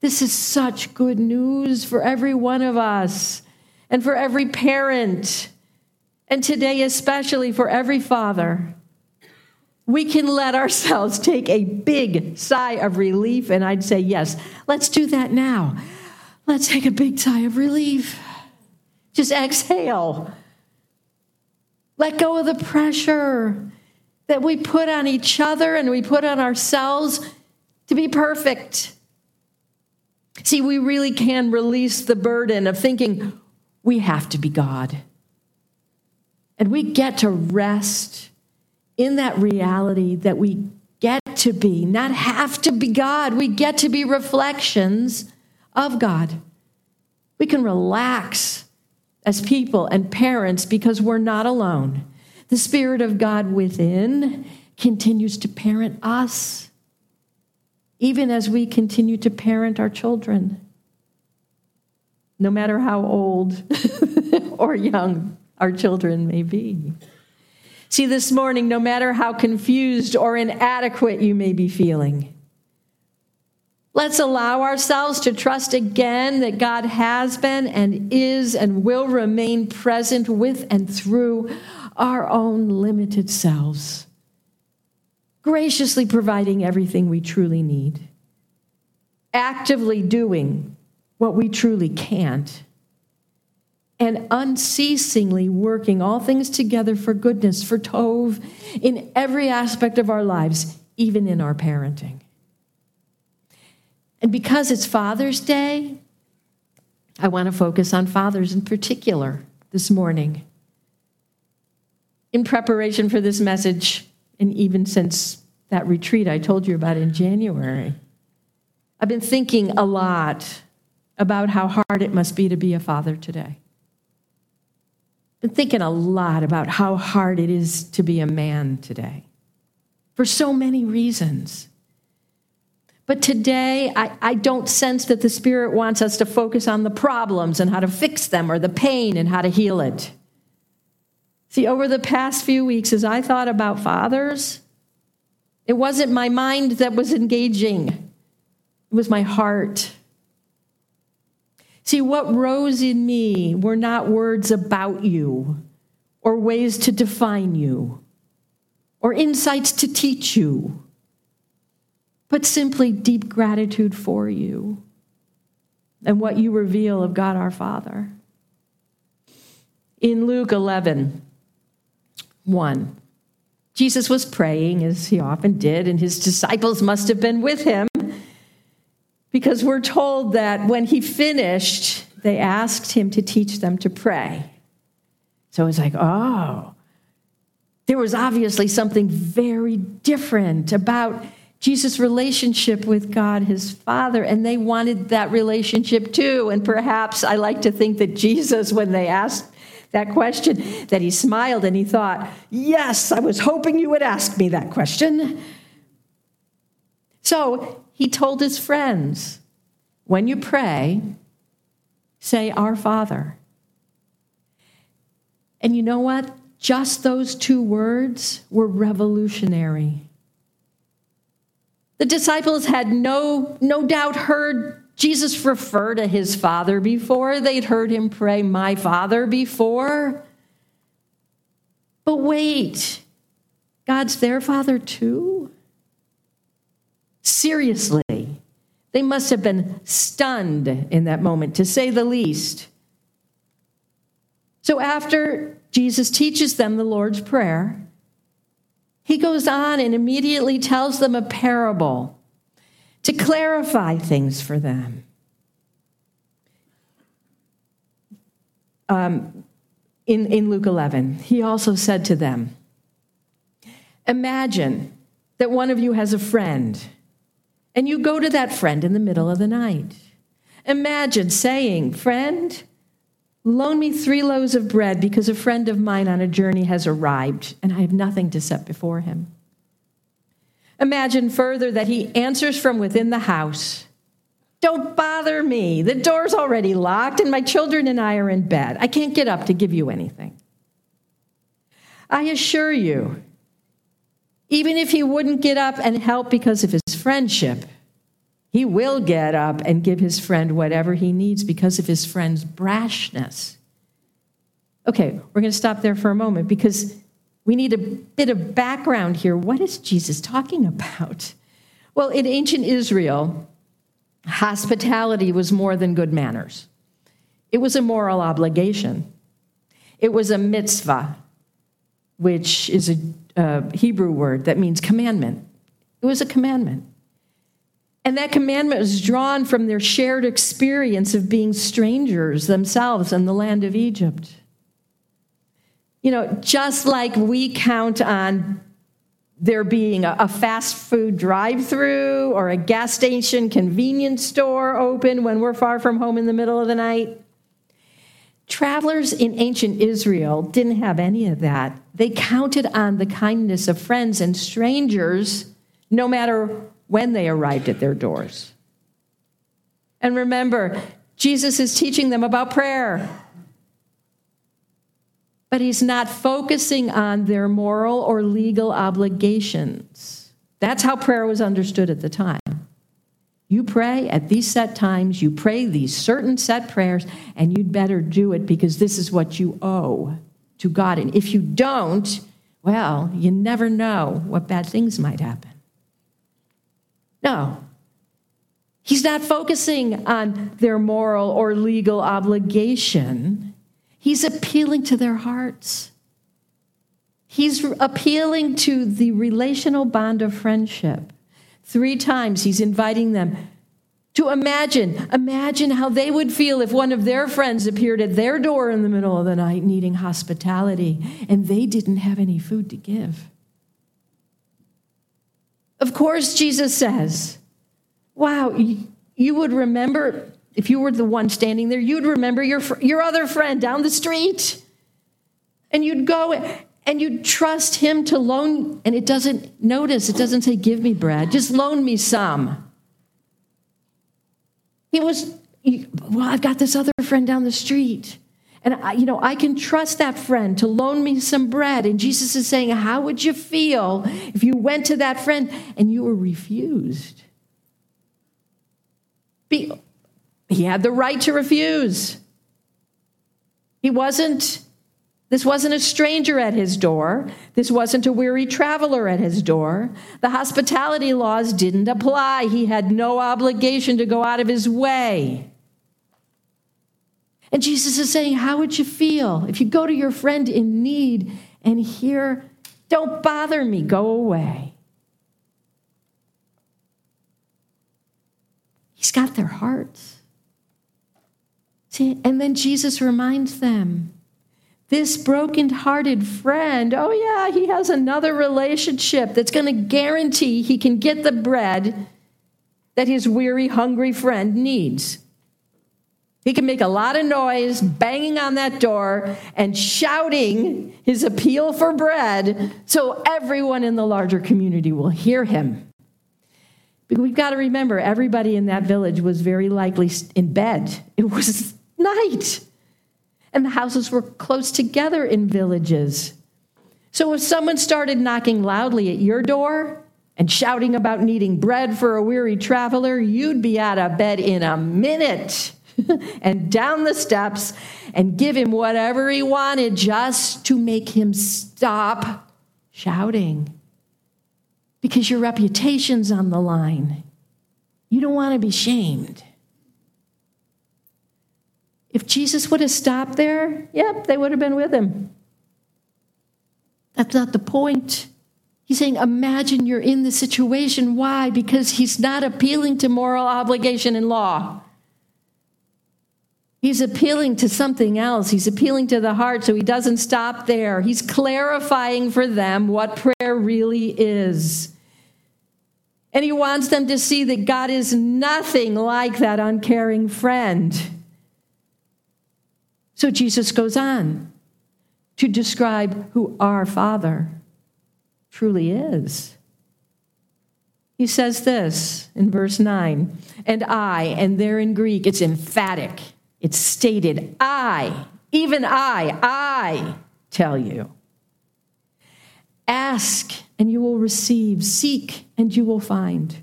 This is such good news for every one of us and for every parent, and today, especially for every father. We can let ourselves take a big sigh of relief, and I'd say, yes, let's do that now. Let's take a big sigh of relief. Just exhale. Let go of the pressure that we put on each other and we put on ourselves to be perfect. See, we really can release the burden of thinking we have to be God. And we get to rest in that reality that we get to be, not have to be God. We get to be reflections of God. We can relax as people and parents because we're not alone. The Spirit of God within continues to parent us, even as we continue to parent our children, no matter how old or young our children may be. See, this morning, no matter how confused or inadequate you may be feeling, Let's allow ourselves to trust again that God has been and is and will remain present with and through our own limited selves, graciously providing everything we truly need, actively doing what we truly can't, and unceasingly working all things together for goodness, for Tov, in every aspect of our lives, even in our parenting. And because it's Father's Day, I want to focus on fathers in particular this morning. In preparation for this message, and even since that retreat I told you about in January, I've been thinking a lot about how hard it must be to be a father today. Been thinking a lot about how hard it is to be a man today for so many reasons. But today, I, I, don't sense that the Spirit wants us to focus on the problems and how to fix them or the pain and how to heal it. See, over the past few weeks, as I thought about fathers, it wasn't my mind that was engaging, it was my heart. See, what rose in me were not words about you or ways to define you or insights to teach you but simply deep gratitude for you and what you reveal of God our Father. In Luke 11, 1, Jesus was praying as he often did, and his disciples must have been with him because we're told that when he finished, they asked him to teach them to pray. So it's like, oh, there was obviously something very different about Jesus' relationship with God, his Father, and they wanted that relationship too. And perhaps I like to think that Jesus, when they asked that question, that he smiled and he thought, Yes, I was hoping you would ask me that question. So he told his friends, When you pray, say, Our Father. And you know what? Just those two words were revolutionary. The disciples had no, no doubt heard Jesus refer to his Father before. They'd heard him pray, My Father, before. But wait, God's their Father too? Seriously, they must have been stunned in that moment, to say the least. So after Jesus teaches them the Lord's Prayer, he goes on and immediately tells them a parable to clarify things for them. Um, in, in Luke 11, he also said to them, Imagine that one of you has a friend and you go to that friend in the middle of the night. Imagine saying, Friend, loan me three loaves of bread because a friend of mine on a journey has arrived, and I have nothing to set before him. Imagine further that he answers from within the house. Don't bother me. The door's already locked, and my children and I are in bed. I can't get up to give you anything. I assure you, even if he wouldn't get up and help because of his friendship, he will get up and give his friend whatever he needs because of his friend's brashness. Okay, we're going to stop there for a moment because we need a bit of background here. What is Jesus talking about? Well, in ancient Israel, hospitality was more than good manners, it was a moral obligation, it was a mitzvah, which is a uh, Hebrew word that means commandment. It was a commandment. And that commandment was drawn from their shared experience of being strangers themselves in the land of Egypt. You know, just like we count on there being a, fast food drive through or a gas station convenience store open when we're far from home in the middle of the night. Travelers in ancient Israel didn't have any of that. They counted on the kindness of friends and strangers no matter when they arrived at their doors. And remember, Jesus is teaching them about prayer but he's not focusing on their moral or legal obligations. That's how prayer was understood at the time. You pray at these set times, you pray these certain set prayers, and you'd better do it because this is what you owe to God. And if you don't, well, you never know what bad things might happen. No. He's not focusing on their moral or legal obligation. He's appealing to their hearts. He's appealing to the relational bond of friendship. Three times he's inviting them to imagine, imagine how they would feel if one of their friends appeared at their door in the middle of the night needing hospitality and they didn't have any food to give. Of course, Jesus says, Wow, you would remember if you were the one standing there, you'd remember your, your other friend down the street. And you'd go and you'd trust him to loan, and it doesn't, notice, it doesn't say, give me bread, just loan me some. He was, well, I've got this other friend down the street. And I, you know, I can trust that friend to loan me some bread. And Jesus is saying, How would you feel if you went to that friend and you were refused? Be, he had the right to refuse. He wasn't, this wasn't a stranger at his door. This wasn't a weary traveler at his door. The hospitality laws didn't apply. He had no obligation to go out of his way. And Jesus is saying, How would you feel if you go to your friend in need and hear, Don't bother me, go away? He's got their hearts. See, and then Jesus reminds them this broken-hearted friend, oh yeah, he has another relationship that's going to guarantee he can get the bread that his weary, hungry friend needs. He can make a lot of noise banging on that door and shouting his appeal for bread so everyone in the larger community will hear him. But we've got to remember everybody in that village was very likely in bed. It was night. And the houses were close together in villages. So if someone started knocking loudly at your door and shouting about needing bread for a weary traveler, you'd be out of bed in a minute and down the steps and give him whatever he wanted just to make him stop shouting. Because your reputation's on the line. You don't want to be shamed. If Jesus would have stopped there, yep, they would have been with him. That's not the point. He's saying, imagine you're in the situation. Why? Because he's not appealing to moral obligation and law. He's appealing to something else. He's appealing to the heart, so he doesn't stop there. He's clarifying for them what prayer really is. And he wants them to see that God is nothing like that uncaring friend. So Jesus goes on to describe who our Father truly is. He says this in verse 9, and I, and there in Greek, it's emphatic. It's stated, I, even I, I tell you. Ask and you will receive. Seek and you will find.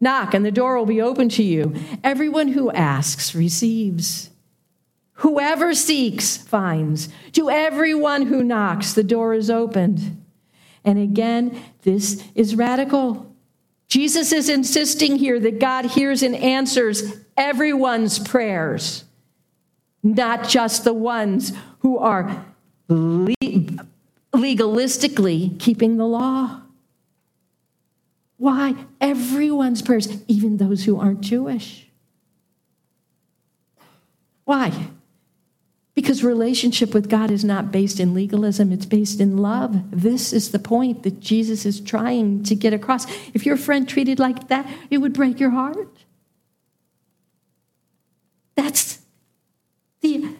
Knock and the door will be open to you. Everyone who asks receives. Whoever seeks finds. To everyone who knocks, the door is opened. And again, this is radical. Jesus is insisting here that God hears and answers everyone's prayers not just the ones who are legalistically keeping the law. Why? Everyone's prayers, even those who aren't Jewish. Why? Because relationship with God is not based in legalism, it's based in love. This is the point that Jesus is trying to get across. If your friend treated like that, it would break your heart. That's the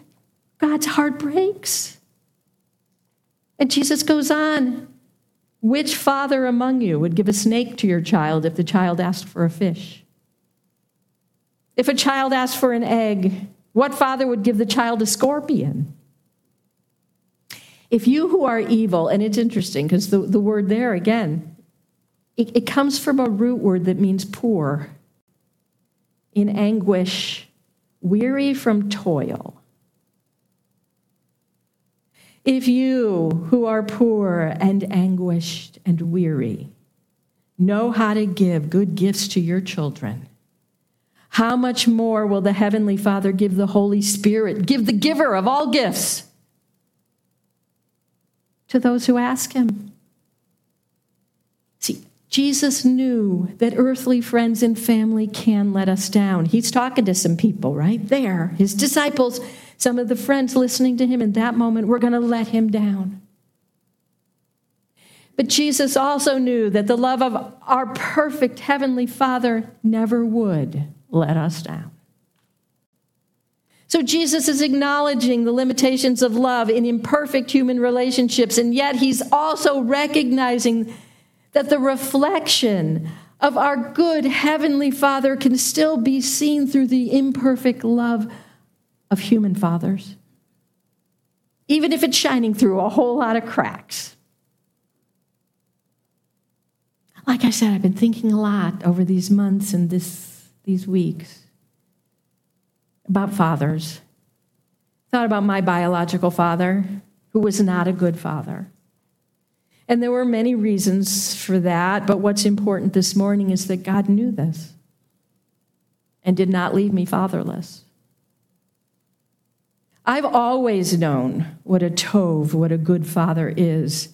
God's heart breaks. And Jesus goes on. Which father among you would give a snake to your child if the child asked for a fish? If a child asked for an egg, what father would give the child a scorpion? If you who are evil, and it's interesting because the, the word there again, it, it comes from a root word that means poor, in anguish, weary from toil. If you who are poor and anguished and weary know how to give good gifts to your children, how much more will the Heavenly Father give the Holy Spirit, give the giver of all gifts to those who ask Him? See, Jesus knew that earthly friends and family can let us down. He's talking to some people right there, his disciples, some of the friends listening to him in that moment were going to let him down. But Jesus also knew that the love of our perfect Heavenly Father never would let us down. So Jesus is acknowledging the limitations of love in imperfect human relationships, and yet he's also recognizing that the reflection of our good Heavenly Father can still be seen through the imperfect love of human fathers, even if it's shining through a whole lot of cracks. Like I said, I've been thinking a lot over these months and this, these weeks about fathers. Thought about my biological father, who was not a good father. And there were many reasons for that, but what's important this morning is that God knew this and did not leave me fatherless. I've always known what a Tov, what a good father is,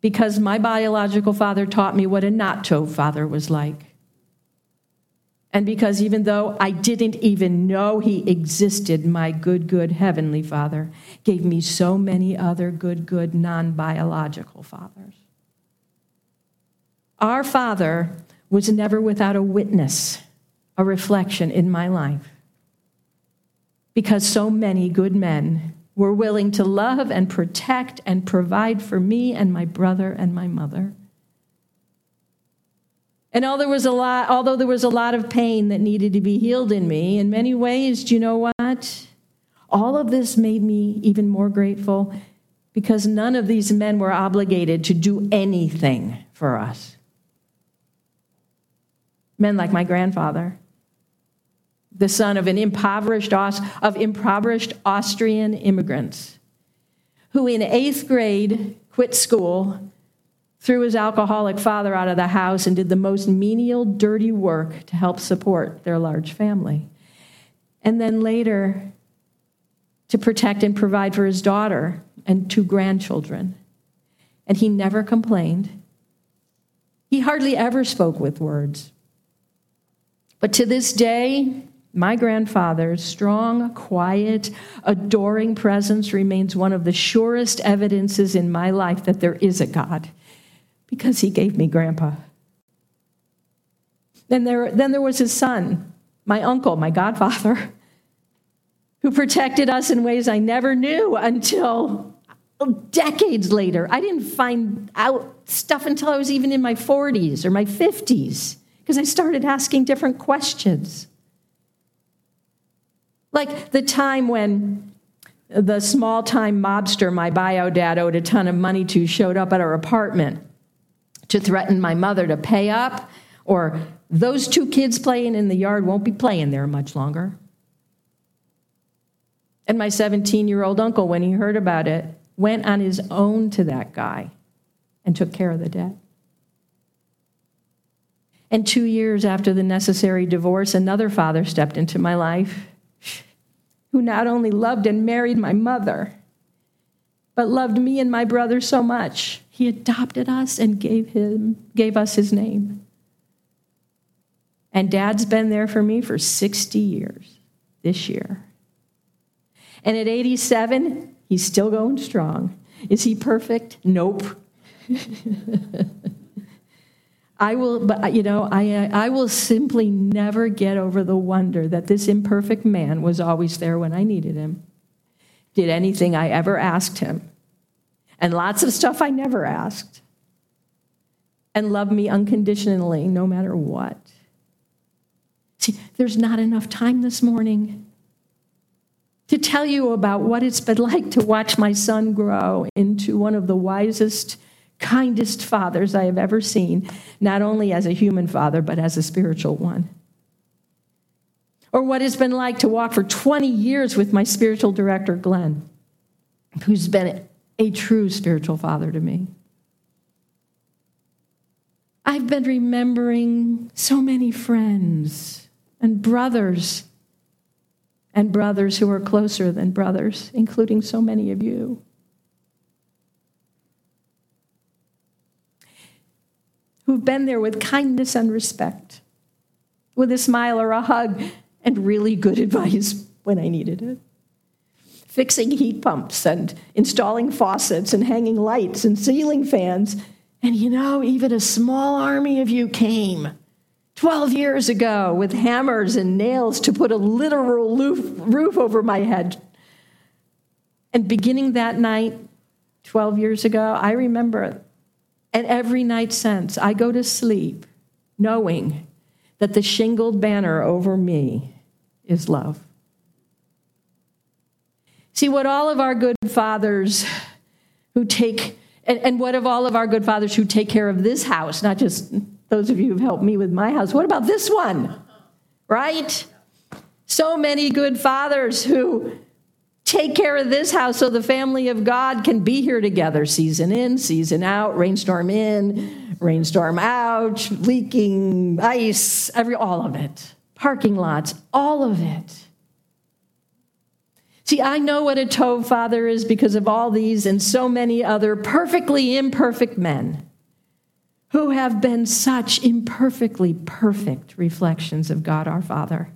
because my biological father taught me what a not tov father was like. And because even though I didn't even know he existed, my good, good heavenly father gave me so many other good, good non biological fathers. Our father was never without a witness, a reflection in my life, because so many good men were willing to love and protect and provide for me and my brother and my mother. And although there was a lot, although there was a lot of pain that needed to be healed in me, in many ways, do you know what? All of this made me even more grateful because none of these men were obligated to do anything for us. Men like my grandfather, the son of an impoverished of impoverished Austrian immigrants, who in eighth grade quit school threw his alcoholic father out of the house and did the most menial, dirty work to help support their large family. And then later, to protect and provide for his daughter and two grandchildren. And he never complained. He hardly ever spoke with words. But to this day, my grandfather's strong, quiet, adoring presence remains one of the surest evidences in my life that there is a God because he gave me grandpa. Then there, then there was his son, my uncle, my godfather, who protected us in ways I never knew until decades later. I didn't find out stuff until I was even in my 40s or my 50s because I started asking different questions. Like the time when the small time mobster my bio dad owed a ton of money to showed up at our apartment to threaten my mother to pay up, or those two kids playing in the yard won't be playing there much longer. And my 17 year old uncle, when he heard about it, went on his own to that guy and took care of the debt. And two years after the necessary divorce, another father stepped into my life who not only loved and married my mother, but loved me and my brother so much. He adopted us and gave, him, gave us his name. And dad's been there for me for 60 years this year. And at 87, he's still going strong. Is he perfect? Nope. I will, but you know, I, I will simply never get over the wonder that this imperfect man was always there when I needed him, did anything I ever asked him, and lots of stuff I never asked, and love me unconditionally no matter what. See, there's not enough time this morning to tell you about what it's been like to watch my son grow into one of the wisest kindest fathers I have ever seen, not only as a human father, but as a spiritual one. Or what it's been like to walk for 20 years with my spiritual director, Glenn, who's been a true spiritual father to me. I've been remembering so many friends and brothers and brothers who are closer than brothers, including so many of you. who've been there with kindness and respect, with a smile or a hug, and really good advice when I needed it. Fixing heat pumps and installing faucets and hanging lights and ceiling fans. And you know, even a small army of you came 12 years ago with hammers and nails to put a literal roof, over my head. And beginning that night, 12 years ago, I remember and every night since, I go to sleep knowing that the shingled banner over me is love. See, what all of our good fathers who take, and, and, what of all of our good fathers who take care of this house, not just those of you who've helped me with my house, what about this one? Right? So many good fathers who take care of this house so the family of God can be here together, season in, season out, rainstorm in, rainstorm out, leaking ice, every all of it. Parking lots, all of it. See, I know what a Tov father is because of all these and so many other perfectly imperfect men who have been such imperfectly perfect reflections of God our Father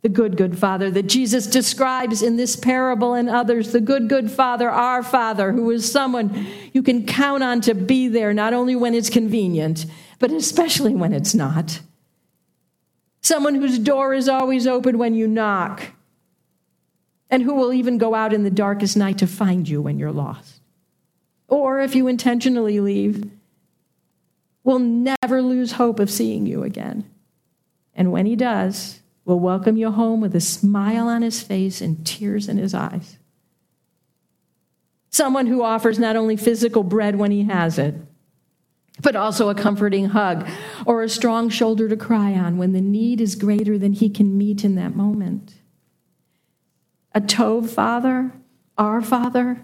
the good, good Father that Jesus describes in this parable and others, the good, good Father, our Father, who is someone you can count on to be there, not only when it's convenient, but especially when it's not. Someone whose door is always open when you knock, and who will even go out in the darkest night to find you when you're lost. Or if you intentionally leave, will never lose hope of seeing you again. And when he does, will welcome you home with a smile on his face and tears in his eyes. Someone who offers not only physical bread when he has it, but also a comforting hug or a strong shoulder to cry on when the need is greater than he can meet in that moment. A Tov father, our father,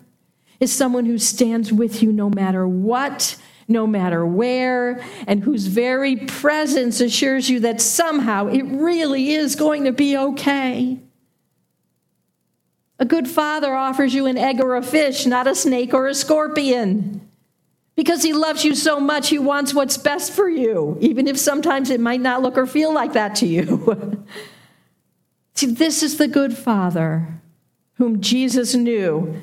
is someone who stands with you no matter what no matter where, and whose very presence assures you that somehow it really is going to be okay. A good father offers you an egg or a fish, not a snake or a scorpion. Because he loves you so much, he wants what's best for you, even if sometimes it might not look or feel like that to you. See, this is the good Father whom Jesus knew,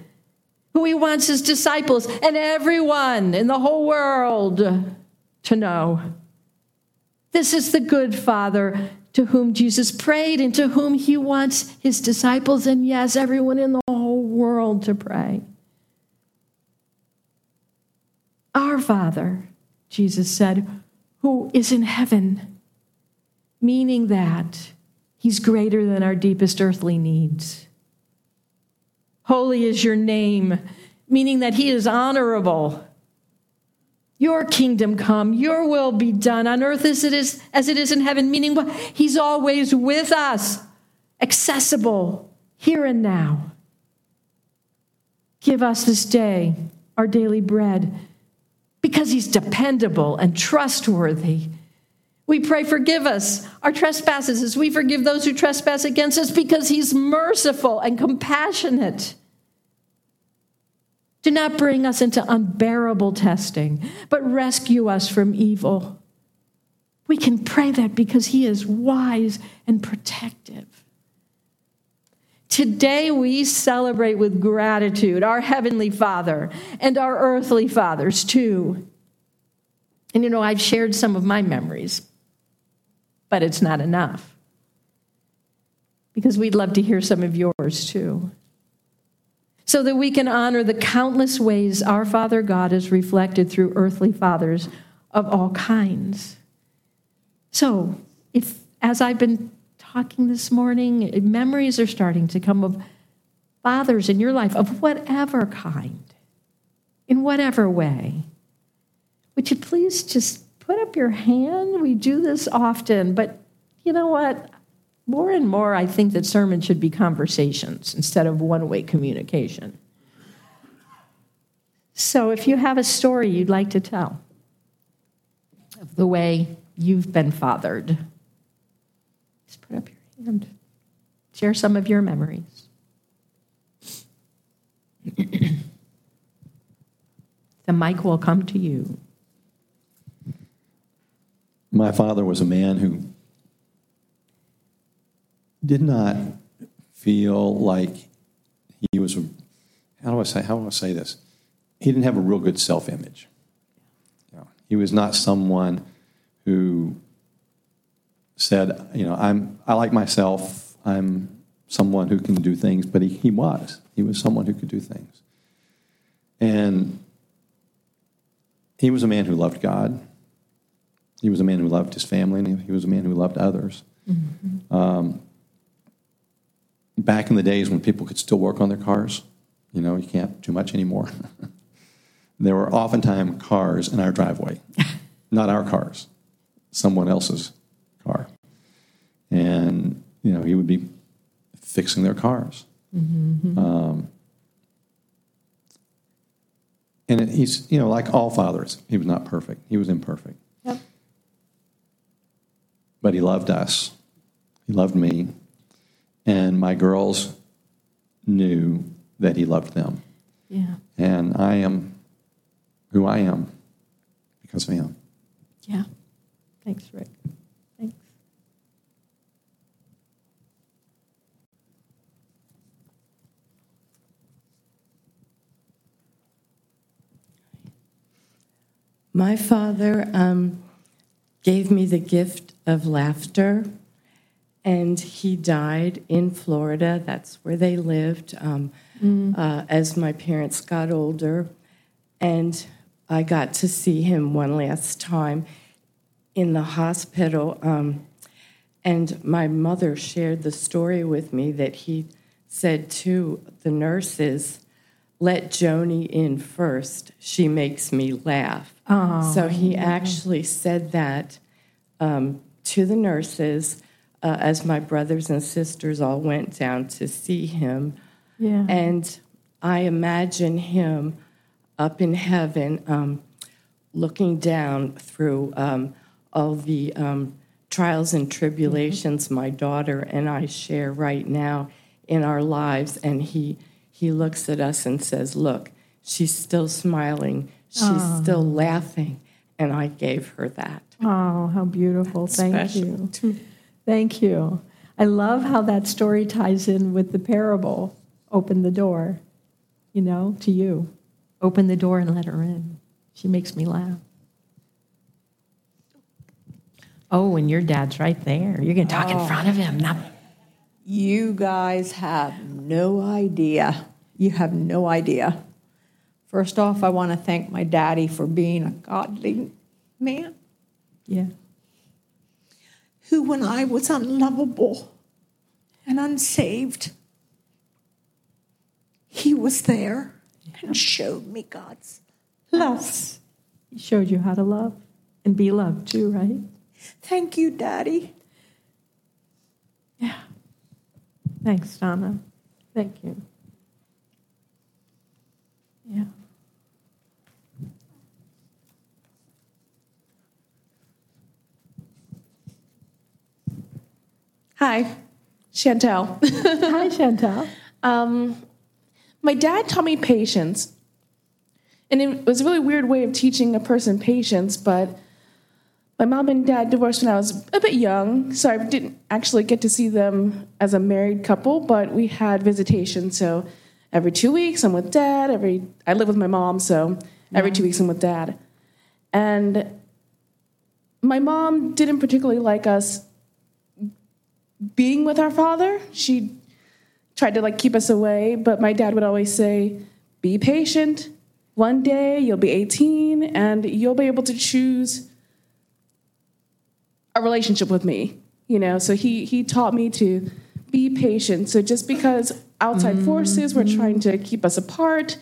who he wants his disciples and everyone in the whole world to know. This is the good Father to whom Jesus prayed and to whom he wants his disciples and, yes, everyone in the whole world to pray. Our Father, Jesus said, who is in heaven, meaning that he's greater than our deepest earthly needs. Holy is your name, meaning that he is honorable. Your kingdom come, your will be done on earth as it is, as it is in heaven, meaning? He's always with us, accessible here and now. Give us this day our daily bread because he's dependable and trustworthy. We pray, forgive us our trespasses as we forgive those who trespass against us because he's merciful and compassionate. Do not bring us into unbearable testing, but rescue us from evil. We can pray that because He is wise and protective. Today, we celebrate with gratitude our Heavenly Father and our earthly fathers, too. And you know, I've shared some of my memories, but it's not enough because we'd love to hear some of yours, too so that we can honor the countless ways our Father God is reflected through earthly fathers of all kinds. So, if as I've been talking this morning, memories are starting to come of fathers in your life of whatever kind, in whatever way, would you please just put up your hand? We do this often, but you know what? more and more, I think that sermons should be conversations instead of one way communication. So if you have a story you'd like to tell of the way you've been fathered, just put up your hand. Share some of your memories. the mic will come to you. My father was a man who did not feel like he was, how do I say, how do I say this? He didn't have a real good self image. You he was not someone who said, you know, I'm, I like myself, I'm someone who can do things, but he, he was. He was someone who could do things. And he was a man who loved God. He was a man who loved his family, and he was a man who loved others. Mm-hmm. Um, back in the days when people could still work on their cars, you know, you can't do much anymore. there were oftentimes cars in our driveway, not our cars, someone else's car. And, you know, he would be fixing their cars. Mm-hmm. Um, and he's, you know, like all fathers, he was not perfect. He was imperfect. But he loved us. He loved me. And my girls knew that he loved them. Yeah. And I am who I am because of him. Yeah. Thanks, Rick. Thanks. My father um, gave me the gift of laughter and he died in Florida. That's where they lived um, mm. uh, as my parents got older. And I got to see him one last time in the hospital. Um, and my mother shared the story with me that he said to the nurses, Let Joni in first. She makes me laugh. Oh, so he actually said that um, to the nurses uh, as my brothers and sisters all went down to see him. Yeah. And I imagine him up in heaven um, looking down through um, all the um, trials and tribulations mm-hmm. my daughter and I share right now in our lives. And he, he looks at us and says, Look, she's still smiling, she's still laughing. And I gave her that. Oh, how beautiful. Thank Special. you. Thank you. I love how that story ties in with the parable. Open the door, you know, to you. Open the door and let her in. She makes me laugh. Oh, and your dad's right there. You're going to talk in oh. front of him. Not You guys have no idea. You have no idea. First off, I want to thank my daddy for being a godly man yeah. who, when I was unlovable and unsaved, he was there and showed me God's love. He showed you how to love and be loved too, right? Thank you, Daddy. Yeah. Thanks, Donna. Thank you. Yeah. Hi, Chantel. Hi, Chantel. Um, my dad taught me patience. And it was a really weird way of teaching a person patience, but my mom and dad divorced when I was a bit young, so I didn't actually get to see them as a married couple, but we had visitation. So every two weeks I'm with dad, every I live with my mom, so every two weeks I'm with dad. And my mom didn't particularly like us being with our father. She tried to like keep us away, but my dad would always say, "Be patient. One day you'll be 18 and you'll be able to choose a relationship with me." You know, so he he taught me to be patient. So just because outside forces were trying to keep us apart,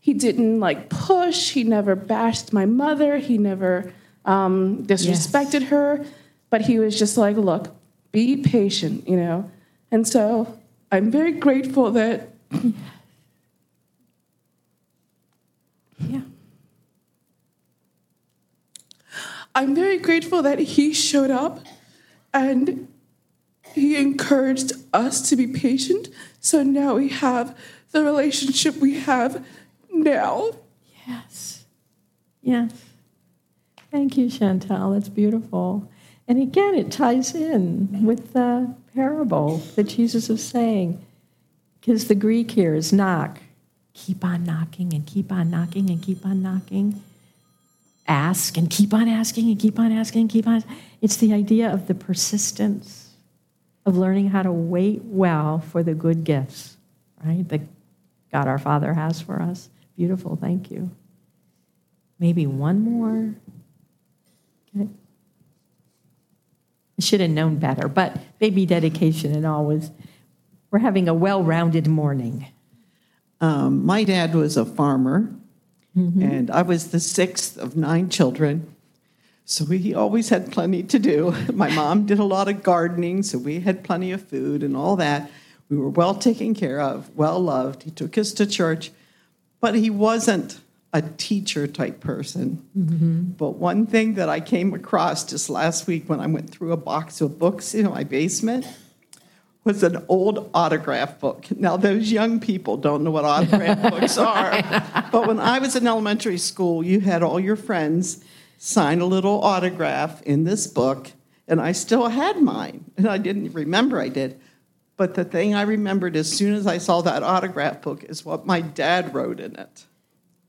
he didn't like push. He never bashed my mother. He never um, disrespected her. But he was just like, look, be patient, you know. And so I'm very grateful that. yeah. I'm very grateful that he showed up and he encouraged us to be patient. So now we have the relationship we have now. Yes. Yes. Thank you, Chantal. That's beautiful. And again, it ties in with the parable that Jesus is saying. Because the Greek here is knock. Keep on knocking and keep on knocking and keep on knocking. Ask and keep on asking and keep on asking and keep on. It's the idea of the persistence of learning how to wait well for the good gifts, right? That God our Father has for us. Beautiful. Thank you. Maybe one more. Okay. I should have known better, but baby dedication and all was, we're having a well rounded morning. Um, my dad was a farmer, and I was the sixth of nine children. So he always had plenty to do. My mom did a lot of gardening, so we had plenty of food and all that. We were well taken care of, well loved. He took us to church, but he wasn't a teacher type person. Mm-hmm. But one thing that I came across just last week when I went through a box of books in my basement was an old autograph book. Now, those young people don't know what autograph books are, but when I was in elementary school, you had all your friends sign a little autograph in this book, and I still had mine, and I didn't remember I did. But the thing I remembered as soon as I saw that autograph book is what my dad wrote in it.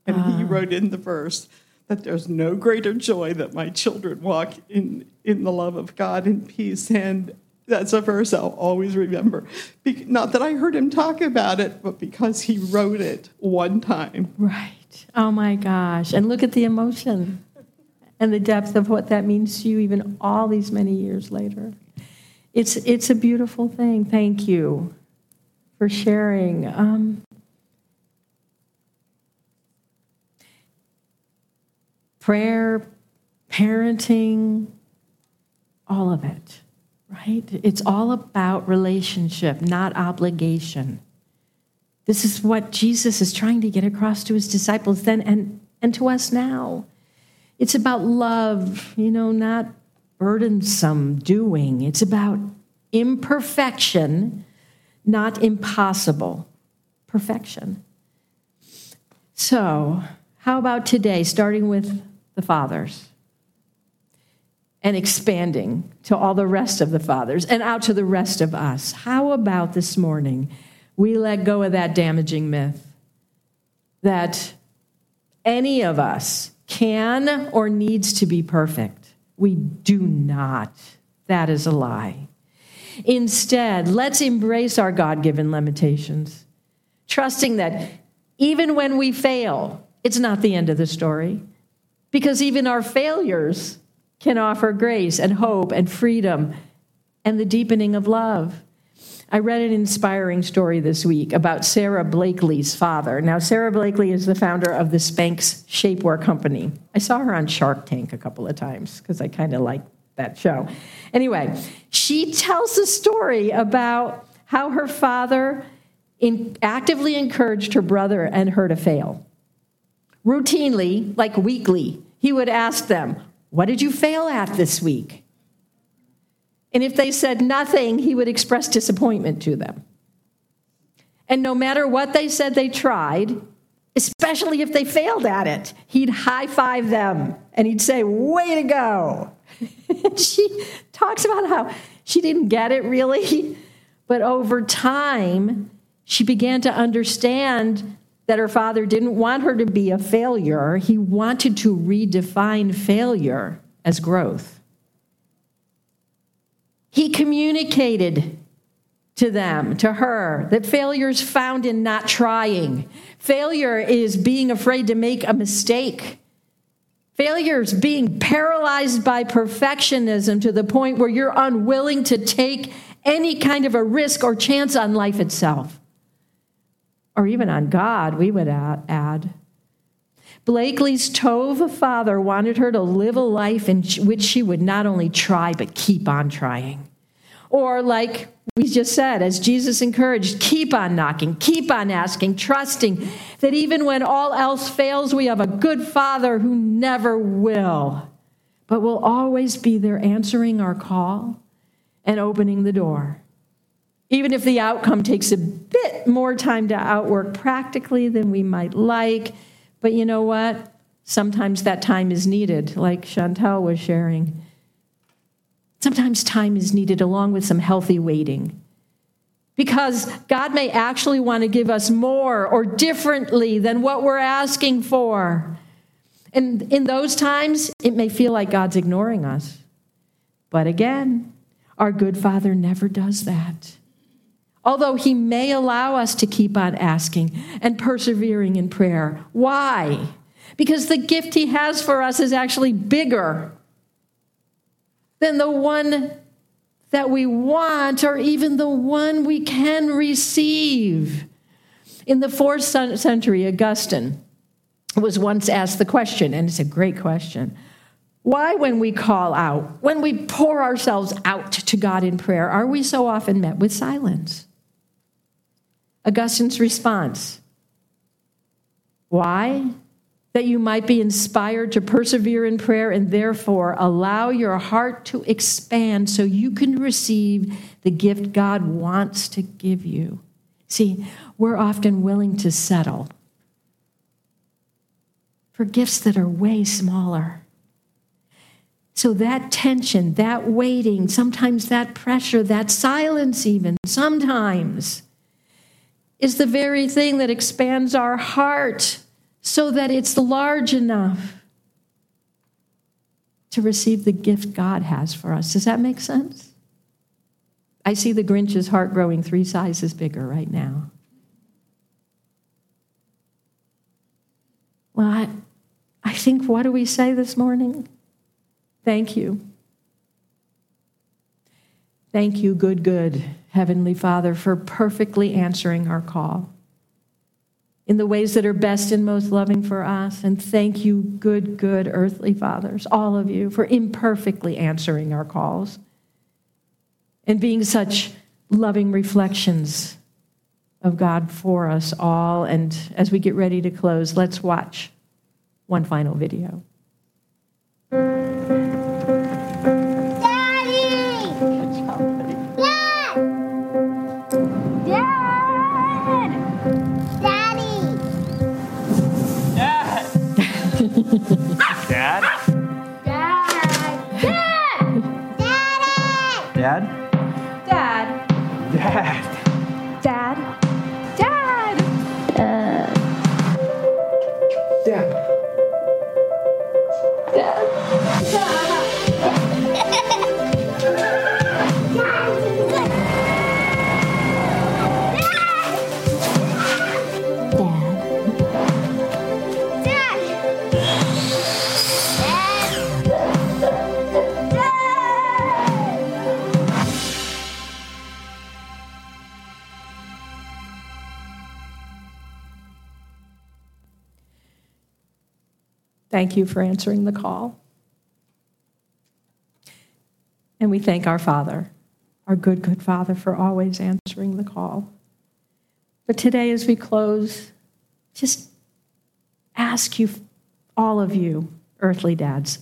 And he wrote in the verse that there's no greater joy that my children walk in, in the love of God in peace. And that's a verse I'll always remember. Be- not that I heard him talk about it, but because he wrote it one time. Right. Oh my gosh. And look at the emotion and the depth of what that means to you, even all these many years later. It's, it's a beautiful thing. Thank you for sharing. Um, prayer, parenting, all of it, right? It's all about relationship, not obligation. This is what Jesus is trying to get across to his disciples then and, and to us now. It's about love, you know, not burdensome doing. It's about imperfection, not impossible perfection. So, how about today, starting with the fathers? and expanding to all the rest of the fathers and out to the rest of us. How about this morning we let go of that damaging myth that any of us can or needs to be perfect? We do not. That is a lie. Instead, let's embrace our God given limitations, trusting that even when we fail, it's not the end of the story. Because even our failures can offer grace and hope and freedom and the deepening of love. I read an inspiring story this week about Sara Blakely's father. Now, Sara Blakely is the founder of the Spanx Shapewear Company. I saw her on Shark Tank a couple of times because I kind of like that show. Anyway, she tells a story about how her father in, actively encouraged her brother and her to fail. Routinely, like weekly, he would ask them, What did you fail at this week? And if they said nothing, he would express disappointment to them. And no matter what they said they tried, especially if they failed at it, he'd high five them and he'd say, Way to go. she talks about how she didn't get it really, but over time, she began to understand that her father didn't want her to be a failure. He wanted to redefine failure as growth. He communicated to them, to her, that failure is found in not trying. Failure is being afraid to make a mistake. Failure is being paralyzed by perfectionism to the point where you're unwilling to take any kind of a risk or chance on life itself or even on God, we would add. Blakely's Tova father wanted her to live a life in which she would not only try, but keep on trying. Or, like we just said, as Jesus encouraged, keep on knocking, keep on asking, trusting that even when all else fails, we have a good father who never will, but will always be there answering our call and opening the door even if the outcome takes a bit more time to outwork practically than we might like. But you know what? Sometimes that time is needed, like Chantel was sharing. Sometimes time is needed along with some healthy waiting. Because God may actually want to give us more or differently than what we're asking for. And in those times, it may feel like God's ignoring us. But again, our good Father never does that although He may allow us to keep on asking and persevering in prayer. Why? Because the gift He has for us is actually bigger than the one that we want or even the one we can receive. In the fourth century, Augustine was once asked the question, and it's a great question. Why, when we call out, when we pour ourselves out to God in prayer, are we so often met with silence? Augustine's response Why? That you might be inspired to persevere in prayer and therefore allow your heart to expand so you can receive the gift God wants to give you. See, we're often willing to settle for gifts that are way smaller. So that tension, that waiting, sometimes that pressure, that silence, even sometimes is the very thing that expands our heart so that it's large enough to receive the gift God has for us. Does that make sense? I see the Grinch's heart growing three sizes bigger right now. Well, I, I think, what do we say this morning? Thank you. Thank you, good, good. Heavenly Father, for perfectly answering our call in the ways that are best and most loving for us. And thank you, good, good earthly fathers, all of you, for imperfectly answering our calls and being such loving reflections of God for us all. And as we get ready to close, let's watch one final video. Dad? Dad! Dad! Dad! Dad? Dad! Dad! Thank you for answering the call. And we thank our Father, our good, good Father, for always answering the call. But today, as we close, just ask you, all of you, earthly dads,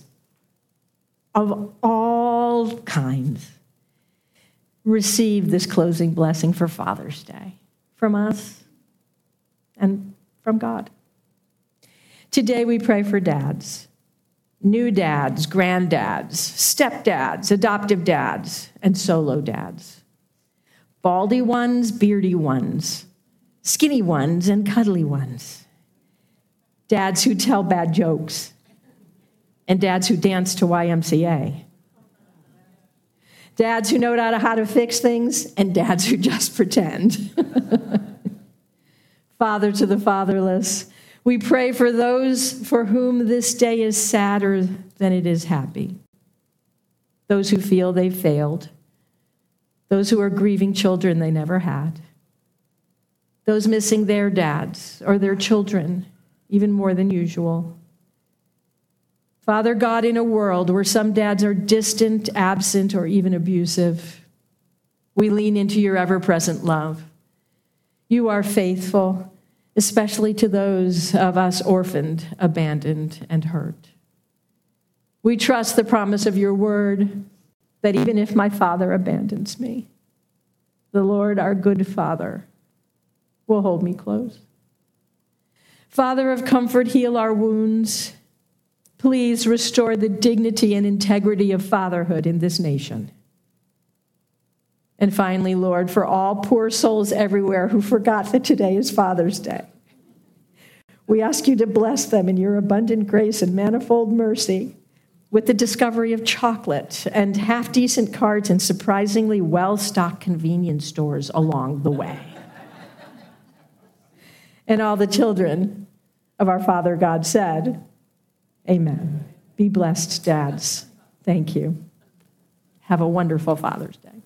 of all kinds, receive this closing blessing for Father's Day from us and from God. Today we pray for dads, new dads, granddads, stepdads, adoptive dads, and solo dads. Baldy ones, beardy ones, skinny ones, and cuddly ones. Dads who tell bad jokes, and dads who dance to YMCA. Dads who know how to fix things, and dads who just pretend. Father to the fatherless, we pray for those for whom this day is sadder than it is happy. Those who feel they've failed. Those who are grieving children they never had. Those missing their dads or their children even more than usual. Father God, in a world where some dads are distant, absent, or even abusive, we lean into your ever present love. You are faithful especially to those of us orphaned, abandoned, and hurt. We trust the promise of your word that even if my father abandons me, the Lord, our good Father, will hold me close. Father of comfort, heal our wounds. Please restore the dignity and integrity of fatherhood in this nation. And finally, Lord, for all poor souls everywhere who forgot that today is Father's Day, we ask you to bless them in your abundant grace and manifold mercy with the discovery of chocolate and half decent cards and surprisingly well stocked convenience stores along the way. and all the children of our Father God said, Amen. Be blessed, dads. Thank you. Have a wonderful Father's Day.